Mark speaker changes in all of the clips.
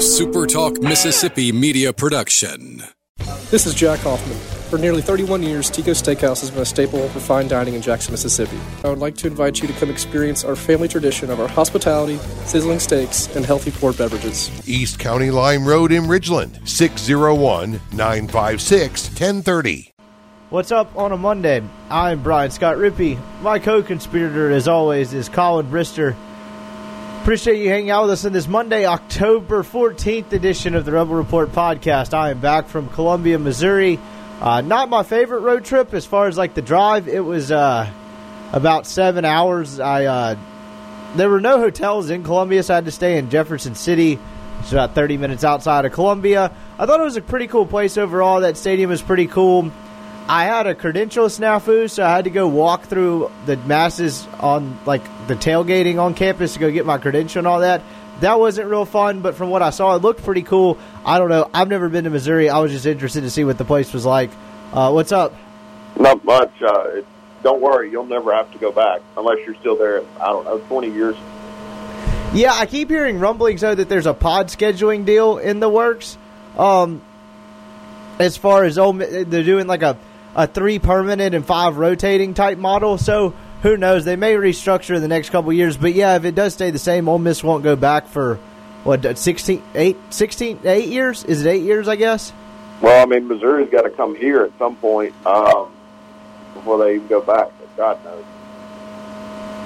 Speaker 1: SuperTalk Mississippi media production.
Speaker 2: This is Jack Hoffman. For nearly 31 years, Tico Steakhouse has been a staple for fine dining in Jackson, Mississippi. I would like to invite you to come experience our family tradition of our hospitality, sizzling steaks, and healthy poured beverages.
Speaker 3: East County Line Road in Ridgeland, 601 956 1030.
Speaker 4: What's up on a Monday? I'm Brian Scott Rippee. My co conspirator, as always, is Colin Brister. Appreciate you hanging out with us in this Monday, October 14th edition of the Rebel Report podcast. I am back from Columbia, Missouri. Uh, not my favorite road trip as far as like the drive. It was uh, about seven hours. I uh, there were no hotels in Columbia, so I had to stay in Jefferson City. It's about 30 minutes outside of Columbia. I thought it was a pretty cool place overall. That stadium is pretty cool. I had a credential snafu, so I had to go walk through the masses on like the tailgating on campus to go get my credential and all that. That wasn't real fun, but from what I saw, it looked pretty cool. I don't know. I've never been to Missouri. I was just interested to see what the place was like. Uh, what's up?
Speaker 5: Not much. Uh, it, don't worry, you'll never have to go back unless you're still there. I don't know, 20 years.
Speaker 4: Yeah, I keep hearing rumblings though that there's a pod scheduling deal in the works. Um, as far as oh, they're doing like a a three permanent and five rotating type model. So who knows? They may restructure in the next couple years. But yeah, if it does stay the same, Ole Miss won't go back for what 16, 8, 16, 8 years? Is it eight years? I guess.
Speaker 5: Well, I mean, Missouri's got to come here at some point um, before they even go back. God knows.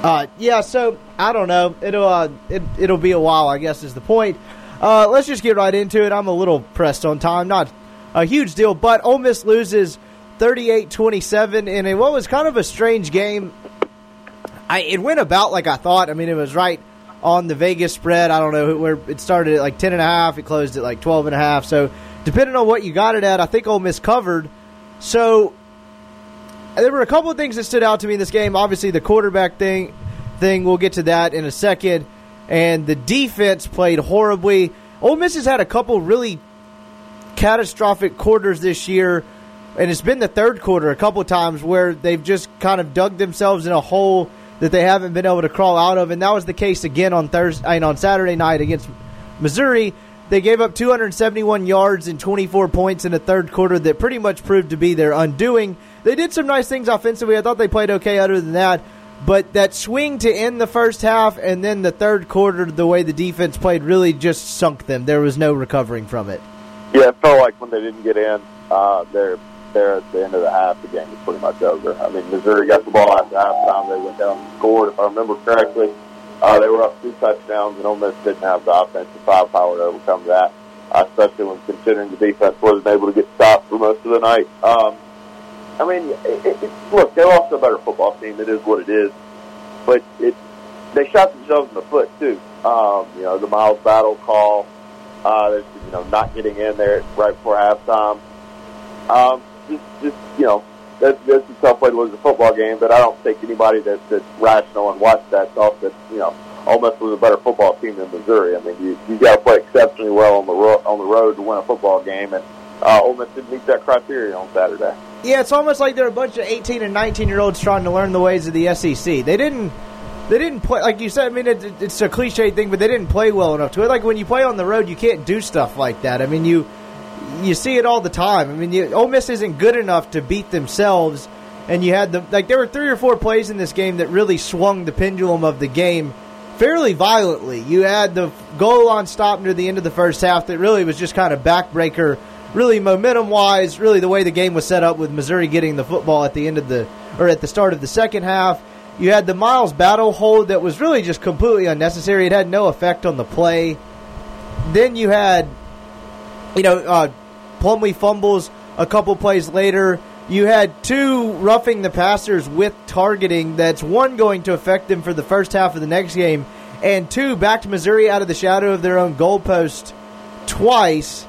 Speaker 4: Uh, yeah, so I don't know. It'll uh, it, it'll be a while, I guess, is the point. Uh, let's just get right into it. I'm a little pressed on time, not a huge deal, but Ole Miss loses 38-27 in what was kind of a strange game. I it went about like I thought. I mean, it was right on the Vegas spread. I don't know where it started at like 10 and a half, it closed at like 12 and a half. So, depending on what you got it at, I think Ole Miss covered. So, there were a couple of things that stood out to me in this game. Obviously, the quarterback thing thing, we'll get to that in a second. And the defense played horribly. Ole Miss has had a couple really catastrophic quarters this year and it's been the third quarter a couple times where they've just kind of dug themselves in a hole that they haven't been able to crawl out of, and that was the case again on Thursday and on Saturday night against Missouri. They gave up 271 yards and 24 points in the third quarter that pretty much proved to be their undoing. They did some nice things offensively. I thought they played okay other than that. But that swing to end the first half and then the third quarter, the way the defense played, really just sunk them. There was no recovering from it.
Speaker 5: Yeah, it felt like when they didn't get in, uh, their there at the end of the half, the game was pretty much over. I mean, Missouri got the ball after halftime. They went down and scored. If I remember correctly, uh, they were up two touchdowns, and Ole Miss didn't have the offensive firepower to overcome that, uh, especially when considering the defense wasn't able to get stopped for most of the night. Um, I mean, it, it, look, they lost a better football team. It is what it is. But it, they shot themselves in the foot, too. Um, you know, the Miles Battle call, uh, you know, not getting in there right before halftime. Um, just, just you know, that's that's a tough way to lose a football game. But I don't think anybody that, that's rational and watched that thought that you know Ole Miss was a better football team than Missouri. I mean, you you got to play exceptionally well on the ro- on the road to win a football game, and uh, Ole Miss didn't meet that criteria on Saturday.
Speaker 4: Yeah, it's almost like they're a bunch of eighteen and nineteen year olds trying to learn the ways of the SEC. They didn't. They didn't play like you said. I mean, it, it's a cliche thing, but they didn't play well enough to it. Like when you play on the road, you can't do stuff like that. I mean, you you see it all the time. I mean, you, Ole Miss isn't good enough to beat themselves, and you had the like there were three or four plays in this game that really swung the pendulum of the game fairly violently. You had the goal on stop near the end of the first half that really was just kind of backbreaker, really momentum wise, really the way the game was set up with Missouri getting the football at the end of the or at the start of the second half. You had the Miles battle hold that was really just completely unnecessary. It had no effect on the play. Then you had, you know, uh, Plumlee fumbles a couple plays later. You had two roughing the passers with targeting. That's one going to affect them for the first half of the next game, and two backed Missouri out of the shadow of their own goalpost twice.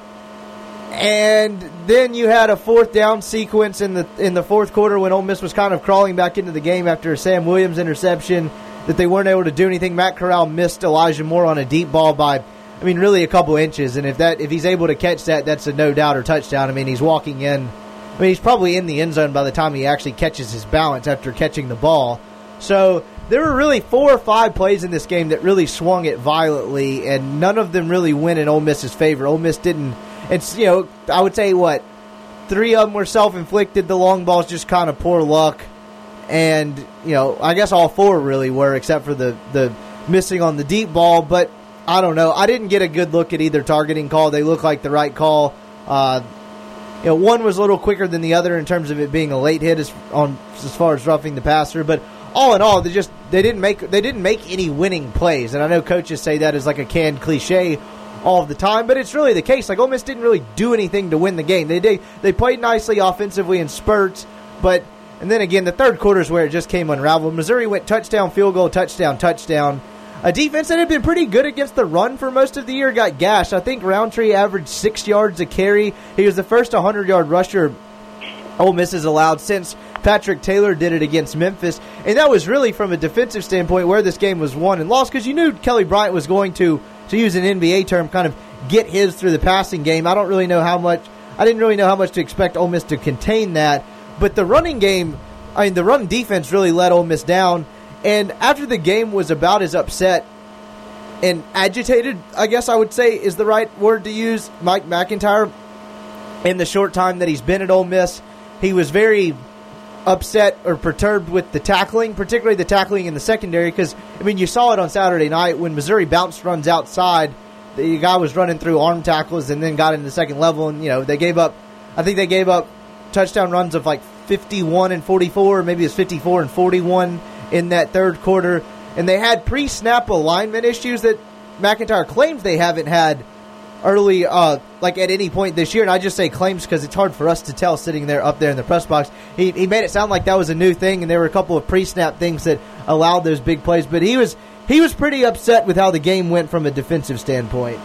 Speaker 4: And then you had a fourth down sequence in the in the fourth quarter when Ole Miss was kind of crawling back into the game after Sam Williams interception that they weren't able to do anything. Matt Corral missed Elijah Moore on a deep ball by I mean, really a couple inches, and if that if he's able to catch that, that's a no doubt or touchdown. I mean, he's walking in. I mean, he's probably in the end zone by the time he actually catches his balance after catching the ball. So there were really four or five plays in this game that really swung it violently, and none of them really went in Ole Miss's favor. Ole Miss didn't. It's you know I would say what three of them were self inflicted. The long balls just kind of poor luck, and you know I guess all four really were except for the the missing on the deep ball. But I don't know. I didn't get a good look at either targeting call. They look like the right call. Uh, you know, one was a little quicker than the other in terms of it being a late hit as on as far as roughing the passer, but all in all, they just they didn't make they didn't make any winning plays. And I know coaches say that as like a canned cliche all the time, but it's really the case. Like Ole Miss didn't really do anything to win the game. They did they played nicely offensively in spurts, but and then again the third quarter is where it just came unraveled. Missouri went touchdown, field goal, touchdown, touchdown. A defense that had been pretty good against the run for most of the year got gashed. I think Roundtree averaged six yards a carry. He was the first 100 yard rusher Ole Miss has allowed since Patrick Taylor did it against Memphis. And that was really from a defensive standpoint where this game was won and lost because you knew Kelly Bryant was going to, to use an NBA term, kind of get his through the passing game. I don't really know how much, I didn't really know how much to expect Ole Miss to contain that. But the running game, I mean, the run defense really let Ole Miss down. And after the game was about as upset and agitated, I guess I would say is the right word to use, Mike MacIntyre, in the short time that he's been at Ole Miss, he was very upset or perturbed with the tackling, particularly the tackling in the secondary. Because I mean, you saw it on Saturday night when Missouri bounced runs outside. The guy was running through arm tackles and then got into the second level, and you know they gave up. I think they gave up touchdown runs of like 51 and 44, maybe it's 54 and 41 in that third quarter. And they had pre-snap alignment issues that MacIntyre claims they haven't had early, uh, like at any point this year. And I just say claims because it's hard for us to tell sitting there up there in the press box. He, he made it sound like that was a new thing, and there were a couple of pre-snap things that allowed those big plays. But he was he was pretty upset with how the game went from a defensive standpoint.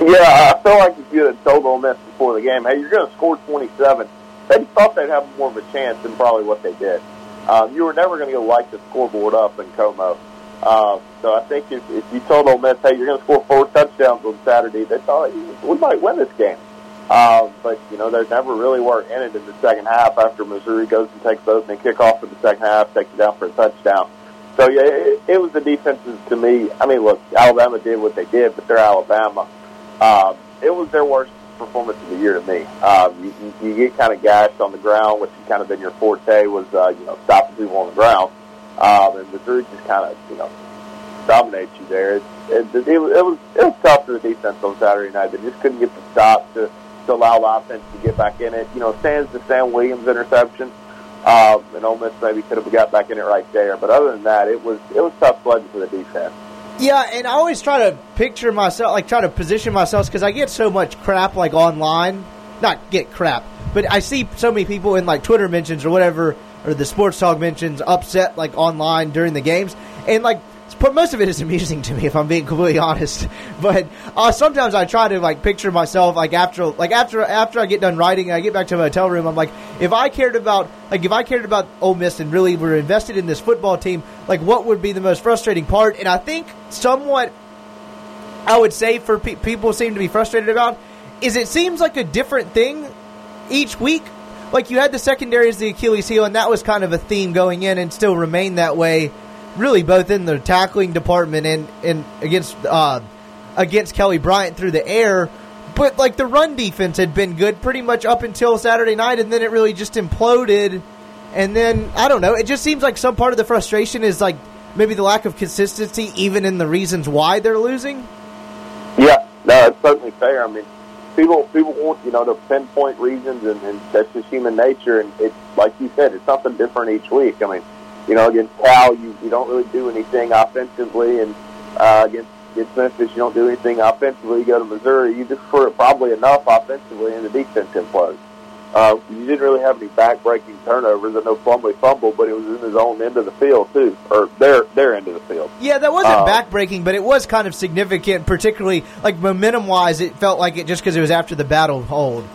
Speaker 5: Yeah, I feel like if you had told Ole Miss before the game, hey, you're going to score 27, they thought they'd have more of a chance than probably what they did. Um, you were never going to go light the scoreboard up in Como. Um, so I think if, if you told Ole Miss, hey, you're going to score four touchdowns on Saturday, they thought we might win this game. Um, but, you know, they never really were in it in the second half after Missouri goes and takes the opening kickoff for the second half, takes it down for a touchdown. So, yeah, it, it was the defenses to me. I mean, look, Alabama did what they did, but they're Alabama. Um, it was their worst performance of the year to me. Um, you, you, you get kind of gashed on the ground, which has kind of been your forte was, uh, you know, stopping people on the ground. Um, and Missouri just kind of, you know, dominates you there. It, it, it, it, was it was tough for the defense on Saturday night. They just couldn't get the stop to, to allow the offense to get back in it. You know, stands the Sam Williams interception, um, and Ole Miss maybe could have got back in it right there. But other than that, it was it was tough sledding for the defense.
Speaker 4: Yeah, and I always try to picture myself, like try to position myself, because I get so much crap like online. Not get crap, but I see so many people in like Twitter mentions or whatever, or the sports talk mentions upset like online during the games, and like most of it is amusing to me if I'm being completely honest. But uh, sometimes I try to like picture myself like after like after after I get done writing I get back to my hotel room, I'm like, if I cared about like if I cared about Ole Miss and really were invested in this football team, like what would be the most frustrating part? And I think somewhat, I would say for pe- people seem to be frustrated about is it seems like a different thing each week. Like you had the secondary as the Achilles heel, and that was kind of a theme going in, and still remain that way really both in the tackling department and, and against uh, against Kelly Bryant through the air. But like the run defense had been good pretty much up until Saturday night, and then it really just imploded. And then I don't know. It just seems like some part of the frustration is like maybe the lack of consistency, even in the reasons why they're losing.
Speaker 5: Yeah, no, it's certainly fair. I mean, people people want you know to pinpoint reasons, and, and that's just human nature. And it's like you said, it's something different each week. I mean you know, against Cal, you, you don't really do anything offensively, and uh, against against Memphis, you don't do anything offensively. You go to Missouri, you just for probably enough offensively, and the defense implodes. Uh, you didn't really have any back-breaking turnovers. I know Plumlee fumbled, but it was in his own end of the field too, or their their end of the field.
Speaker 4: Yeah, that wasn't uh, back-breaking, but it was kind of significant, particularly like momentum-wise. It felt like it just because it was after the battle of hold.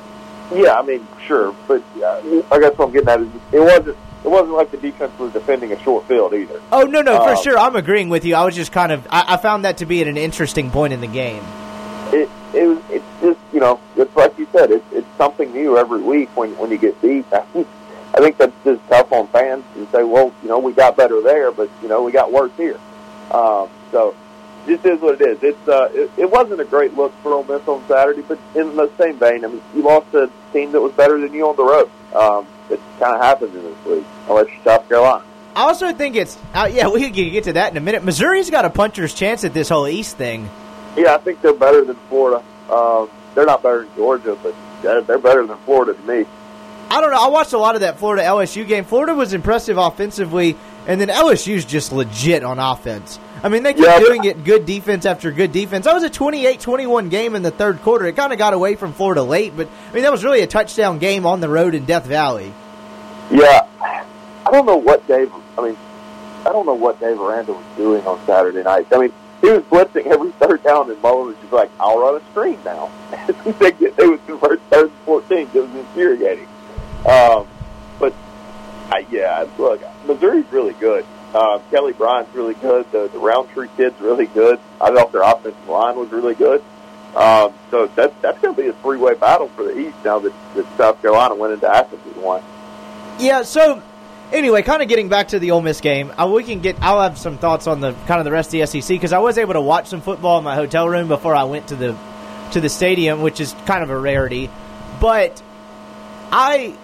Speaker 5: Yeah, I mean, sure, but uh, I guess what I'm getting at is it wasn't it wasn't like the defense was defending a short field either.
Speaker 4: Oh no, no, for um, sure, I'm agreeing with you. I was just kind of I, I, found that to be at an interesting point in the game.
Speaker 5: It it was it's just you know it's like you said it's it's something new every week when when you get beat. I think that's just tough on fans to say, well, you know, we got better there, but you know, we got worse here. Um, so just is what it is. It's uh, it, it wasn't a great look for Ole Miss on Saturday, but in the same vein, I mean, you lost a team that was better than you on the road. Um, it kind of happens in this league, unless you're South Carolina.
Speaker 4: I also think it's uh, yeah we can get to that in a minute. Missouri's got a puncher's chance at this whole East thing.
Speaker 5: Yeah, I think they're better than Florida. Um, they're not better than Georgia, but they're better than Florida to me.
Speaker 4: I don't know. I watched a lot of that Florida LSU game. Florida was impressive offensively, and then LSU's just legit on offense. I mean, they kept yeah, doing it good defense after good defense. That was a 28-21 game in the third quarter. It kind of got away from Florida late, but I mean, that was really a touchdown game on the road in Death Valley.
Speaker 5: Yeah, I don't know what Dave. I mean, I don't know what Dave Aranda was doing on Saturday night. I mean, he was blitzing every third down, and Mullen was just like, "I'll run a screen now." they, they would convert third and fourteen. It was infuriating. Um, but uh, yeah, look, Missouri's really good. Uh, Kelly Bryant's really good. The, the Roundtree kid's really good. I thought their offensive line was really good. Um, so that, that's going to be a three-way battle for the East now that, that South Carolina went into Athens and won.
Speaker 4: Yeah, so anyway, kind of getting back to the Ole Miss game, I, we can get. I'll have some thoughts on the kind of the rest of the SEC because I was able to watch some football in my hotel room before I went to the to the stadium, which is kind of a rarity. But I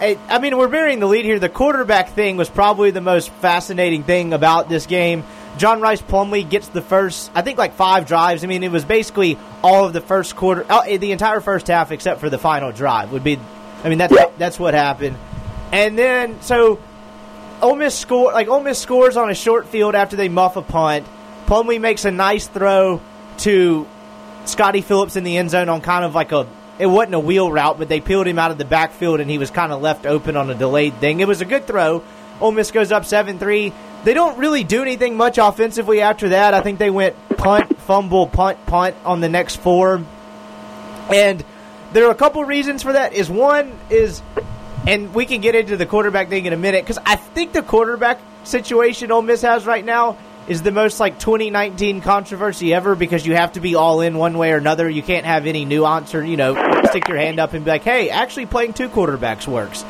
Speaker 4: I mean, we're burying the lead here. The quarterback thing was probably the most fascinating thing about this game. John Rice Plumlee gets the first, I think, like five drives. I mean, it was basically all of the first quarter, uh, the entire first half, except for the final drive. Would be, I mean, that's that's what happened. And then, so Ole Miss score, like Ole Miss scores on a short field after they muff a punt. Plumlee makes a nice throw to Scotty Phillips in the end zone on kind of like a it wasn't a wheel route, but they peeled him out of the backfield and he was kind of left open on a delayed thing. It was a good throw. Ole Miss goes up 7 3. They don't really do anything much offensively after that. I think they went punt, fumble, punt, punt on the next four. And there are a couple reasons for that. Is one is, and we can get into the quarterback thing in a minute, because I think the quarterback situation Ole Miss has right now is the most like 2019 controversy ever because you have to be all in one way or another. You can't have any nuance or, you know, stick your hand up and be like, hey, actually playing two quarterbacks works.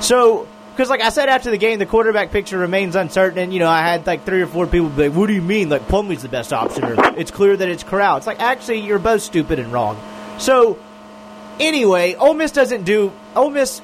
Speaker 4: So, because like I said after the game, the quarterback picture remains uncertain. And, you know, I had like three or four people be like, what do you mean? Like, Plumlee's the best option. Or it's clear that it's Corral. It's like, actually, you're both stupid and wrong. So, anyway, Ole Miss doesn't do, Ole Miss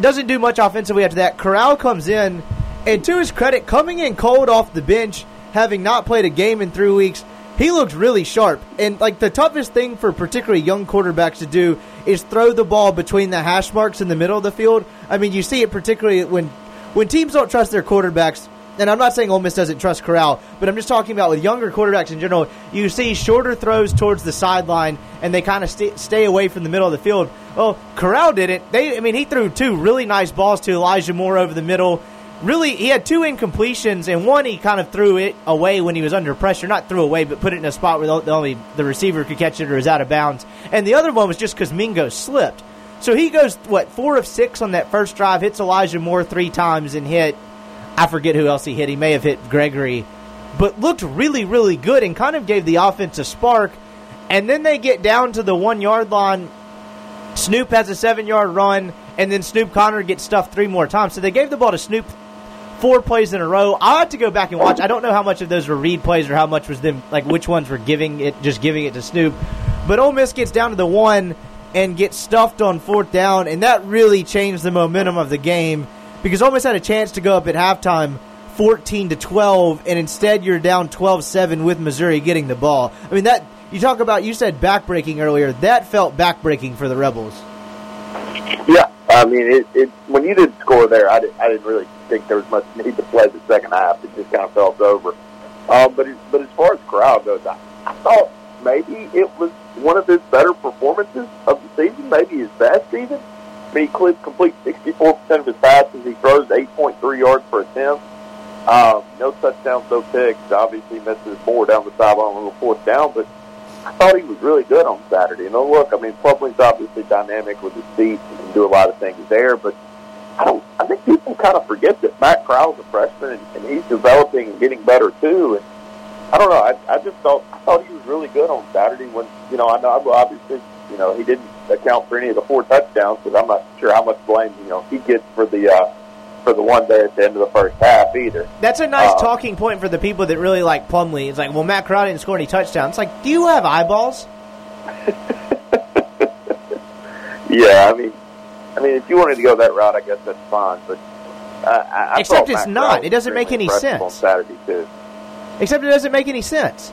Speaker 4: doesn't do much offensively after that. Corral comes in, and to his credit, coming in cold off the bench, having not played a game in three weeks, he looks really sharp. And like the toughest thing for particularly young quarterbacks to do is throw the ball between the hash marks in the middle of the field. I mean, you see it particularly when when teams don't trust their quarterbacks. And I'm not saying Ole Miss doesn't trust Corral, but I'm just talking about with younger quarterbacks in general. You see shorter throws towards the sideline, and they kind of st- stay away from the middle of the field. Well, Corral didn't. They, I mean, he threw two really nice balls to Elijah Moore over the middle really he had two incompletions and one he kind of threw it away when he was under pressure not threw away but put it in a spot where the, only the receiver could catch it or was out of bounds and the other one was just because mingo slipped so he goes what four of six on that first drive hits elijah moore three times and hit i forget who else he hit he may have hit gregory but looked really really good and kind of gave the offense a spark and then they get down to the one yard line snoop has a seven yard run and then Snoop Conner gets stuffed three more times. So they gave the ball to Snoop four plays in a row. I'll have to go back and watch. I don't know how much of those were read plays or how much was them like which ones were giving it just giving it to Snoop. But Ole Miss gets down to the one and gets stuffed on fourth down, and that really changed the momentum of the game because Ole Miss had a chance to go up at halftime. 14 to 12 and instead you're down 12-7 with Missouri getting the ball. I mean that you talk about you said backbreaking earlier. That felt backbreaking for the Rebels.
Speaker 5: Yeah, I mean it, it when you didn't score there, I, did, I didn't really think there was much need to play the second half. It just kind of felt over. Um, but it, but as far as Corral goes, I, I thought maybe it was one of his better performances of the season, maybe his best even. Mean, he completes 64% of his passes. He throws 8.3 yards per attempt. Um, no touchdowns, no picks. Obviously misses more down the sideline on the fourth down, but I thought he was really good on Saturday. And look, I mean, Plumlee's obviously dynamic with his feet and can do a lot of things there, but I don't. I think people kind of forget that Matt Corral's a freshman and, and he's developing and getting better too. And I don't know. I, I just thought I thought he was really good on Saturday. When you know, I know obviously you know he didn't account for any of the four touchdowns because I'm not sure how much blame you know he gets for the uh, for the one day at the end of the first half either.
Speaker 4: That's a nice
Speaker 5: Uh,
Speaker 4: talking point for the people that really like Plumlee. It's like, well, Matt Corral didn't score any touchdowns. It's like, do you have eyeballs?
Speaker 5: Yeah, I mean, I mean, if you wanted to go that route, I guess that's fine. But uh, I, I
Speaker 4: Except it's
Speaker 5: Matt
Speaker 4: not. It doesn't make any sense.
Speaker 5: on Saturday too.
Speaker 4: Except it doesn't make any sense.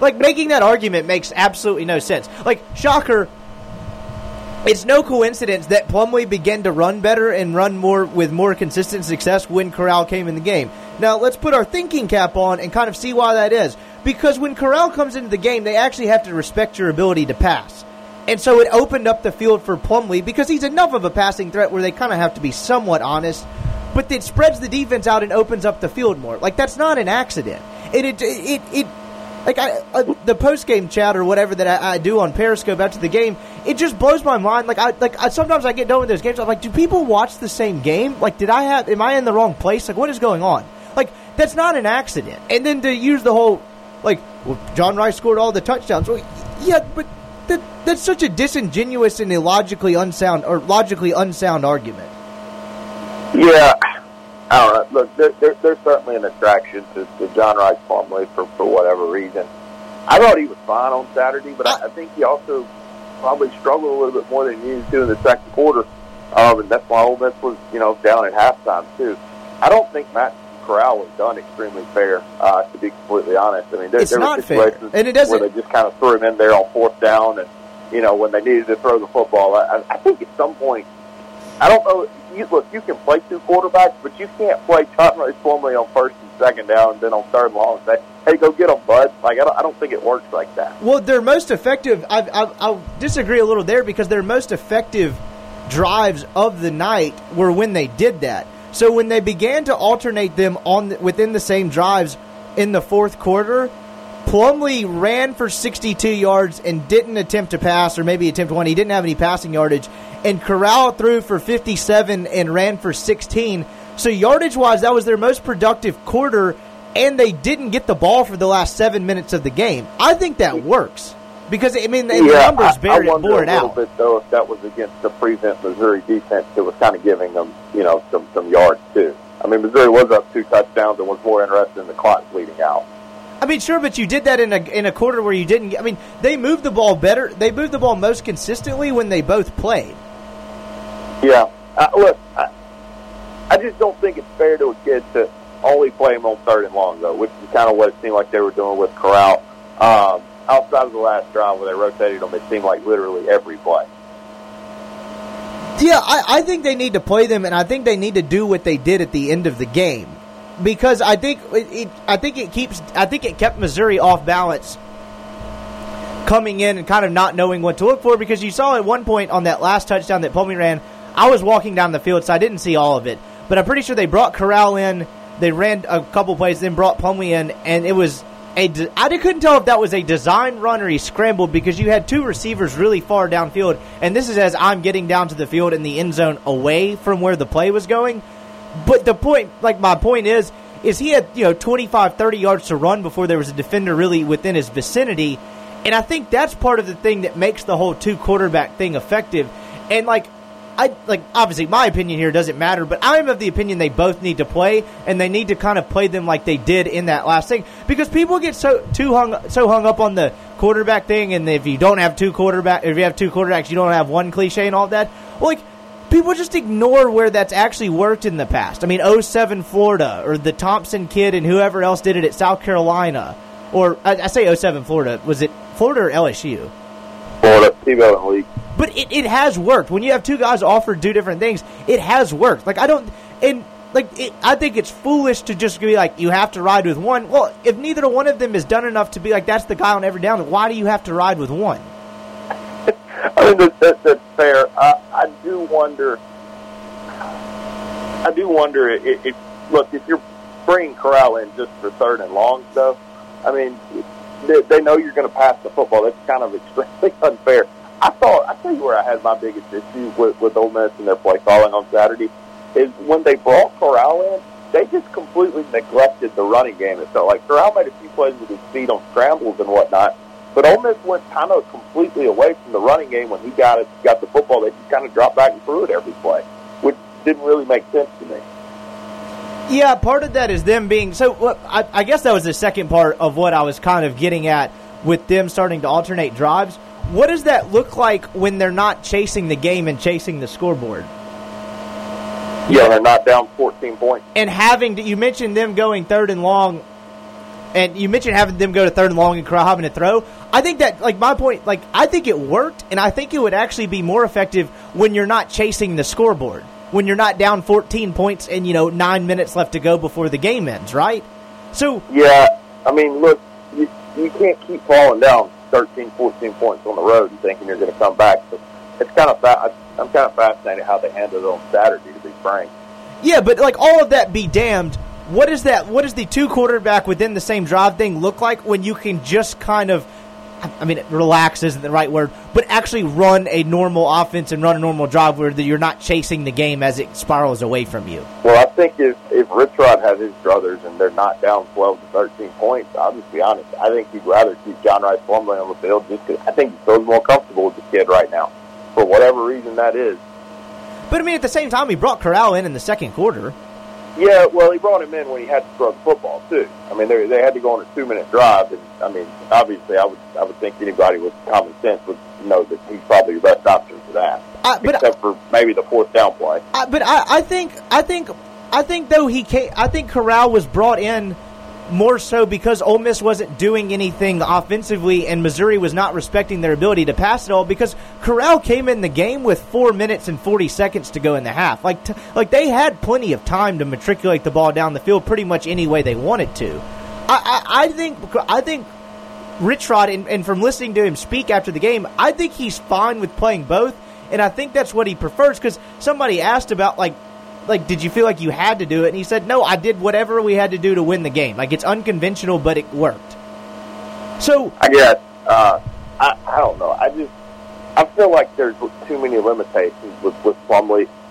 Speaker 4: Like making that argument makes absolutely no sense. Like shocker, it's no coincidence that Plumlee began to run better and run more with more consistent success when Corral came in the game. Now let's put our thinking cap on and kind of see why that is. Because when Corral comes into the game, they actually have to respect your ability to pass. And so it opened up the field for Plumlee because he's enough of a passing threat where they kind of have to be somewhat honest. But it spreads the defense out and opens up the field more. Like that's not an accident. It it it, it like I, uh, the post game chat or whatever that I, I do on Periscope after the game, it just blows my mind. Like I like I, sometimes I get done with those games. I'm like, do people watch the same game? Like, did I have? Am I in the wrong place? Like, what is going on? Like that's not an accident. And then to use the whole like, well, John Rice scored all the touchdowns. Well, yeah, but that that's such a disingenuous and illogically unsound or logically unsound argument.
Speaker 5: Yeah, I don't know. Look, there, there, there's certainly an attraction to, to John Rice Plumlee for for whatever reason. I thought he was fine on Saturday, but I, I think he also probably struggled a little bit more than he needed to in the second quarter, um, and that's why Ole Miss was you know down at halftime too. I don't think Matt Corral was done extremely fair, uh, to be completely honest. I mean, there,
Speaker 4: It's
Speaker 5: there were
Speaker 4: fair.
Speaker 5: situations
Speaker 4: And it doesn't-
Speaker 5: where they just kind of threw him in there on fourth down, and you know when they needed to throw the football. I, I think at some point, I don't know. You, look, you can play two quarterbacks, but you can't play John Rice Plumlee on first and second down, and then on third and long and say, "Hey, go get them, bud." Like I don't, I don't think it works like that.
Speaker 4: Well, their most effective. I, I, I'll disagree a little there because their most effective drives of the night were when they did that. So when they began to alternate them on the, within the same drives in the fourth quarter, Plumlee ran for 62 yards and didn't attempt to pass, or maybe attempt one. He didn't have any passing yardage, and Corral threw for 57 and ran for 16. So yardage wise, that was their most productive quarter, and they didn't get the ball for the last seven minutes of the game. I think that works because I mean the
Speaker 5: yeah,
Speaker 4: numbers bear
Speaker 5: I
Speaker 4: it, bore
Speaker 5: a
Speaker 4: it
Speaker 5: little
Speaker 4: out.
Speaker 5: bit though if that was against the prevent Missouri defense that was kind of giving them, you know, some some yards too. I mean, Missouri was up two touchdowns and was more interested in the clock bleeding out.
Speaker 4: I mean, sure, but you did that in a in a quarter where you didn't. I mean, they moved the ball better. They moved the ball most consistently when they both played.
Speaker 5: Yeah. Uh, look, I, I just don't think it's fair to a kid to only play him on third and long, though, which is kind of what it seemed like they were doing with Corral. Um, outside of the last drive where they rotated him, it seemed like literally every play.
Speaker 4: Yeah, I, I think they need to play them, and I think they need to do what they did at the end of the game because I think it, it I think it keeps I think it kept Missouri off balance coming in and kind of not knowing what to look for because you saw at one point on that last touchdown that Plumlee ran, I was walking down the field so I didn't see all of it, but I'm pretty sure they brought Corral in, they ran a couple plays, then brought Plumlee in, and it was a de- I couldn't tell if that was a design run or he scrambled because you had two receivers really far downfield, and this is as I'm getting down to the field in the end zone away from where the play was going. But the point, like my point is, is he had you know 25, 30 yards to run before there was a defender really within his vicinity, and I think that's part of the thing that makes the whole two quarterback thing effective. And like, I like obviously my opinion here doesn't matter, but I'm of the opinion they both need to play, and they need to kind of play them like they did in that last thing because people get so too hung so hung up on the quarterback thing, and if you don't have two quarterback, if you have two quarterbacks, you don't have one cliche and all that. Well, like people just ignore where that's actually worked in the past. I mean, 07 Florida or the Thompson kid and whoever else did it at South Carolina. Or I, I say 07 Florida. Was it Florida or LSU?
Speaker 5: Florida, Tebow Leak.
Speaker 4: But it, it has worked. When you have two guys offer do different things, it has worked. Like I don't and like it, I think it's foolish to just be like you have to ride with one. Well, if neither one of them is done enough to be like that's the guy on every down, why do you have to ride with one?
Speaker 5: I mean, that, that, that's fair. I, I do wonder. I do wonder if, if look if you're bringing Corral in just for third and long stuff. I mean, they, they know you're going to pass the football. That's kind of extremely unfair. I thought I tell you where I had my biggest issue with with Ole Miss and their play calling on Saturday is when they brought Corral in. They just completely neglected the running game. It felt like Corral made a few plays with his feet on scrambles and whatnot, But Ole Miss went kind of completely away from the running game when he got it, got the football. They just kind of dropped back and threw it every play, which didn't really make sense to me.
Speaker 4: Yeah, part of that is them being so. I, I guess that was the second part of what I was kind of getting at with them starting to alternate drives. What does that look like when they're not chasing the game and chasing the scoreboard?
Speaker 5: Yeah, they're not down 14 points.
Speaker 4: And having to, you mentioned them going third and long, and you mentioned having them go to third and long and having to throw. I think that, like my point, like I think it worked, and I think it would actually be more effective when you're not chasing the scoreboard, when you're not down 14 points and you know nine minutes left to go before the game ends, right? So
Speaker 5: Yeah, I mean, look, you, you can't keep falling down 13, 14 points on the road and thinking you're going to come back. So it's kind of fa- I'm kind of fascinated how they handled it on Saturday, to be frank.
Speaker 4: Yeah, but like all of that be damned. What is that? What does the two quarterback within the same drive thing look like when you can just kind of, I mean, relax isn't the right word, but actually run a normal offense and run a normal drive where you're not chasing the game as it spirals away from you.
Speaker 5: Well, I think if if Rich Rod has his brothers and they're not down 12 to 13 points, I'll just be honest. I think he'd rather keep John Rice Plumlee on the field just because I think he feels more comfortable with the kid right now, for whatever reason that is.
Speaker 4: But I mean, at the same time, he brought Corral in in the second quarter.
Speaker 5: Yeah, well, he brought him in when he had to throw the football too. I mean, they they had to go on a two minute drive, and I mean, obviously, I would I would think anybody with common sense would know that he's probably the best option for that,
Speaker 4: I, but
Speaker 5: except for maybe the fourth down play.
Speaker 4: I, but I, I think I think I think though he came, I think Corral was brought in more so because Ole Miss wasn't doing anything offensively and Missouri was not respecting their ability to pass it all because Corral came in the game with four minutes and forty seconds to go in the half. Like t- like they had plenty of time to matriculate the ball down the field pretty much any way they wanted to. I, I, I think I think Rich Rod, and, and from listening to him speak after the game, I think he's fine with playing both, and I think that's what he prefers. Because somebody asked about like, like, did you feel like you had to do it? And he said, no, I did whatever we had to do to win the game. Like it's unconventional, but it worked. So
Speaker 5: I guess uh, I I don't know. I just I feel like there's too many limitations with with.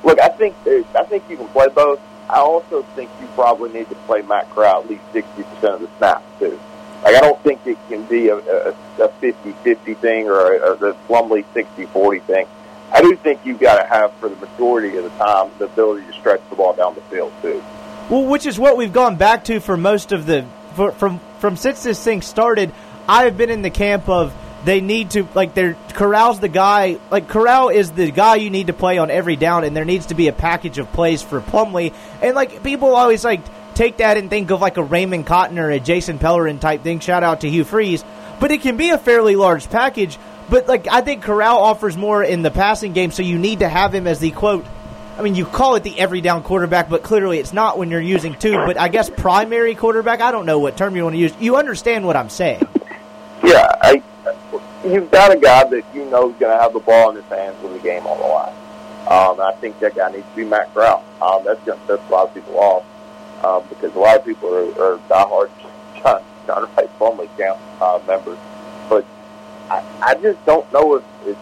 Speaker 5: Look, I think I think you can play both. I also think you probably need to play Matt Corral at least sixty percent of the snaps too. Like I don't think it can be a, a, a 50-50 thing or a, a Plumlee 60-40 thing. I do think you've got to have for the majority of the time the ability to stretch the ball down the field too.
Speaker 4: Well, which is what we've gone back to for most of the for, from from since this thing started. I have been in the camp of they need to like their Corral's the guy like Corral is the guy you need to play on every down, and there needs to be a package of plays for Plumlee. And like people always like take that and think of like a Raymond Cotton or a Jason Pellerin type thing. Shout out to Hugh Freeze, but it can be a fairly large package. But like I think Corral offers more in the passing game, so you need to have him as the quote. I mean, you call it the every down quarterback, but clearly it's not when you're using two. But I guess primary quarterback. I don't know what term you want to use. You understand what I'm saying?
Speaker 5: Yeah, I, you've got a guy that you know is going to have the ball in his hands with the game on the line. Um, I think that guy needs to be Matt Corral. Um, that's going to piss a lot of people off um, because a lot of people are, are diehard John, John Rice Plumlee camp uh, members. But I, I just don't know if, if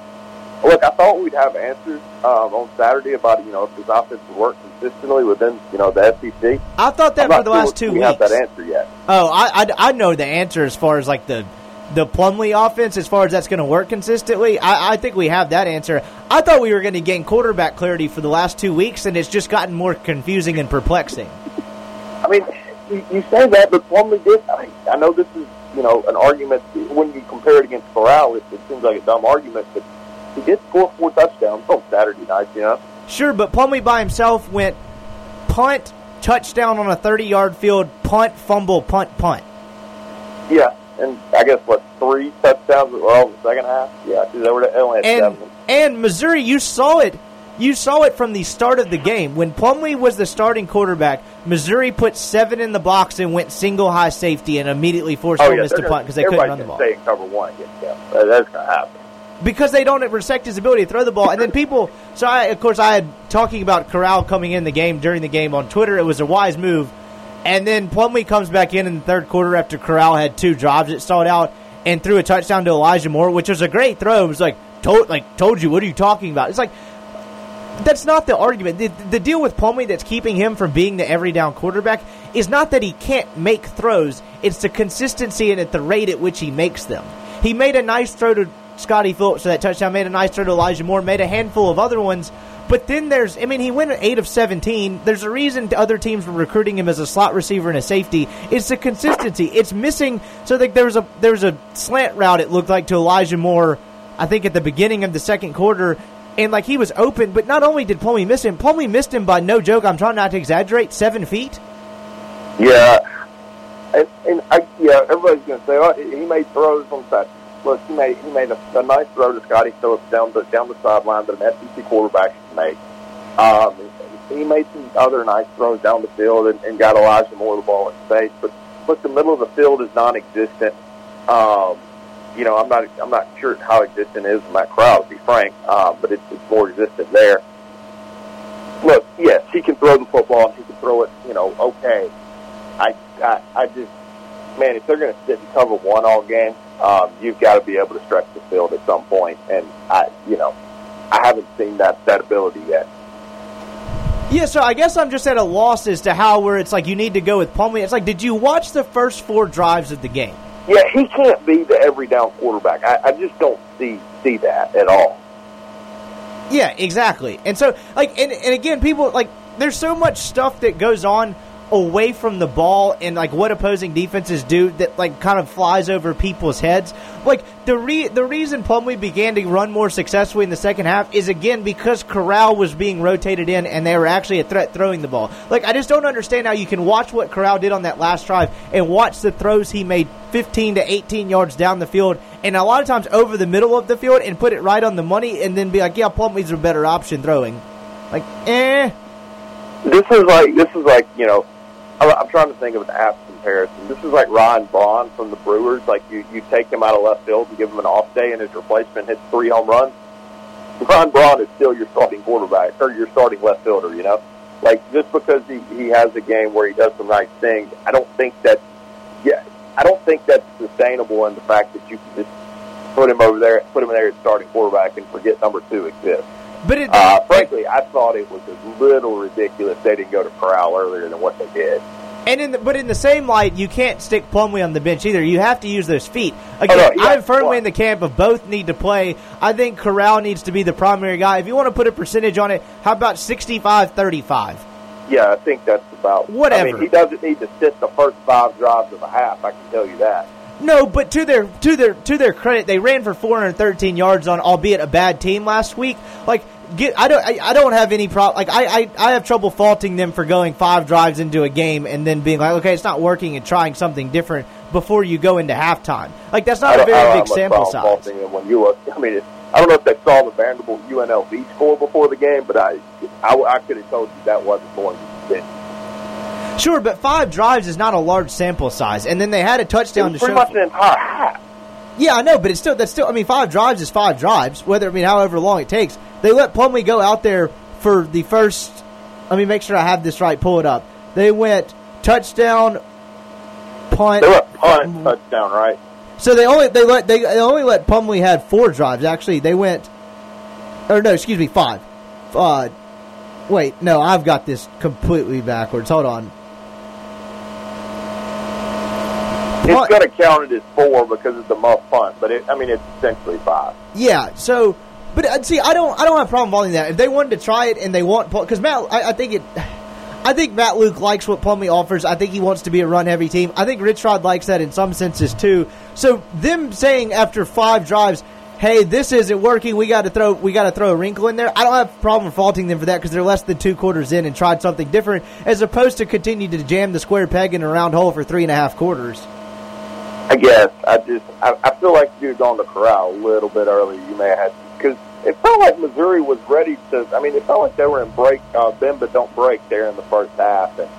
Speaker 5: look. I thought we'd have answers um, on Saturday about you know if this offense would work consistently within you know the SEC.
Speaker 4: I thought that for the last two
Speaker 5: we
Speaker 4: weeks.
Speaker 5: have that answer yet.
Speaker 4: Oh, I, I, I know the answer as far as like the the Plumlee offense, as far as that's going to work consistently. I, I think we have that answer. I thought we were going to gain quarterback clarity for the last two weeks, and it's just gotten more confusing and perplexing.
Speaker 5: I mean, you, you say that, but Plumlee did. I, I know this is you know an argument when you compare it against Corral. It, it seems like a dumb argument, but he did score four touchdowns on Saturday night. You know,
Speaker 4: Sure, but Plumlee by himself went punt, touchdown on a 30 yard field, punt, fumble, punt, punt.
Speaker 5: yeah, and I guess what three touchdowns well in the second half. Yeah, because they were they only had
Speaker 4: And
Speaker 5: seven.
Speaker 4: and Missouri, you saw it. You saw it from the start of the game when Plumlee was the starting quarterback. Missouri put seven in the box and went single high safety and immediately forced
Speaker 5: Oh
Speaker 4: Ole
Speaker 5: yeah,
Speaker 4: Miss to punt because they couldn't run the ball.
Speaker 5: Stay in cover one. That- That's going to happen.
Speaker 4: because they don't respect his ability to throw the ball. And then people, so I, of course, I had talking about Corral coming in the game during the game on Twitter. It was a wise move. And then Plumlee comes back in in the third quarter after Corral had two drives that stalled out and threw a touchdown to Elijah Moore, which was a great throw. It was like, told, like told you, what are you talking about? It's like that's not the argument. The, the deal with Plumlee that's keeping him from being the every down quarterback is not that he can't make throws. It's the consistency and at the rate at which he makes them. He made a nice throw to Scotty Phillips for that touchdown, made a nice throw to Elijah Moore, made a handful of other ones. But then there's, I mean, he went 8 of 17. There's a reason other teams were recruiting him as a slot receiver and a safety. It's the consistency. It's missing. So like, there was a there was a slant route, it looked like, to Elijah Moore, I think at the beginning of the second quarter. And like he was open, but not only did Plumlee miss him, Plumlee missed him by no joke. I'm trying not to exaggerate, seven feet.
Speaker 5: Yeah, and, and I, yeah, everybody's to say, oh, he made throws on that. Look, he made he made a, a nice throw to Scotty Phillips down the down the sideline that an SEC quarterback should make. Um, he made some other nice throws down the field and, and got Elijah Moore the ball in space. But look, the middle of the field is non-existent. Um, you know, I'm not I'm not sure how existent is in that crowd, to be frank, um, but it's, it's more existent there. Look, yes, he can throw the football. He can throw it, you know, okay. I I, I just man, if they're going to sit and cover one all game, um, you've got to be able to stretch the field at some point. And I, you know, I haven't seen that that ability yet.
Speaker 4: Yeah, so I guess I'm just at a loss as to how where it's like you need to go with Plumlee. It's like, did you watch the first four drives of the game?
Speaker 5: Yeah, he can't be the every down quarterback. I, I just don't see see that at all.
Speaker 4: Yeah, exactly. And so, like, and, and again, people like there's so much stuff that goes on away from the ball and like what opposing defenses do that like kind of flies over people's heads. Like the re- the reason Plumlee began to run more successfully in the second half is again because Corral was being rotated in and they were actually a threat throwing the ball. Like I just don't understand how you can watch what Corral did on that last drive and watch the throws he made 15 to 18 yards down the field and a lot of times over the middle of the field and put it right on the money and then be like, yeah, Plumlee's a better option throwing. Like, eh.
Speaker 5: This is like this is like you know I'm trying to think of an apt comparison. This is like Ryan Braun from the Brewers. Like you, you take him out of left field and give him an off day, and his replacement hits three home runs. Ryan Braun is still your starting quarterback or your starting left fielder. You know, like just because he he has a game where he does some nice things, I don't think that. Yeah, I don't think that's sustainable in the fact that you can just put him over there, put him in there as starting quarterback, and forget number two exists.
Speaker 4: But it,
Speaker 5: uh, frankly, I thought it was a little ridiculous they didn't go to Corral earlier than what they did.
Speaker 4: And in the, but in the same light, you can't stick Plumlee on the bench either. You have to use those feet. Again,
Speaker 5: oh, no, yeah,
Speaker 4: I'm firmly
Speaker 5: well,
Speaker 4: in the camp of both need to play. I think Corral needs to be the primary guy. If you want to put a percentage on it, how about 65-35?
Speaker 5: Yeah, I think that's about
Speaker 4: whatever.
Speaker 5: I mean, he doesn't need to sit the first five drives of a half. I can tell you that.
Speaker 4: No, but to their to their to their credit, they ran for 413 yards on albeit a bad team last week. Like get I don't I, I don't have any problem like I, I I have trouble faulting them for going five drives into a game and then being like okay it's not working and trying something different before you go into halftime like that's not a very big sample size.
Speaker 5: Faulting them when you look, I mean I don't know if they saw the Vanderbilt UNLV score before the game, but I I, I could have told you that wasn't going to be.
Speaker 4: Sure, but five drives is not a large sample size, and then they had a touchdown to
Speaker 5: pretty
Speaker 4: show.
Speaker 5: much an entire half.
Speaker 4: Yeah, I know, but it's still that's still. I mean, five drives is five drives. Whether I mean, however long it takes, they let Plumlee go out there for the first. Let me make sure I have this right. Pull it up. They went touchdown, punt.
Speaker 5: They went punt, touchdown, right?
Speaker 4: So they only they let they, they only let Plumlee had four drives. Actually, they went. Or no, excuse me, five. Uh, wait, no, I've got this completely backwards. Hold on.
Speaker 5: It's going to count it as four because it's a muff punt, but it, I mean it's essentially five.
Speaker 4: Yeah. So, but uh, see, I don't, I don't have a problem following that. If they wanted to try it and they want, because Matt, I, I, think it, I think Matt Luke likes what Plumlee offers. I think he wants to be a run heavy team. I think Rich Rod likes that in some senses too. So them saying after five drives, hey, this isn't working. We got to throw we got to throw a wrinkle in there. I don't have a problem faulting them for that because they're less than two quarters in and tried something different, as opposed to continue to jam the square peg in a round hole for three and a half quarters.
Speaker 5: I guess I just I, I feel like you'd gone to corral a little bit earlier. You may have because it felt like Missouri was ready to. I mean, it felt like they were in break uh, bend but don't break there in the first half, and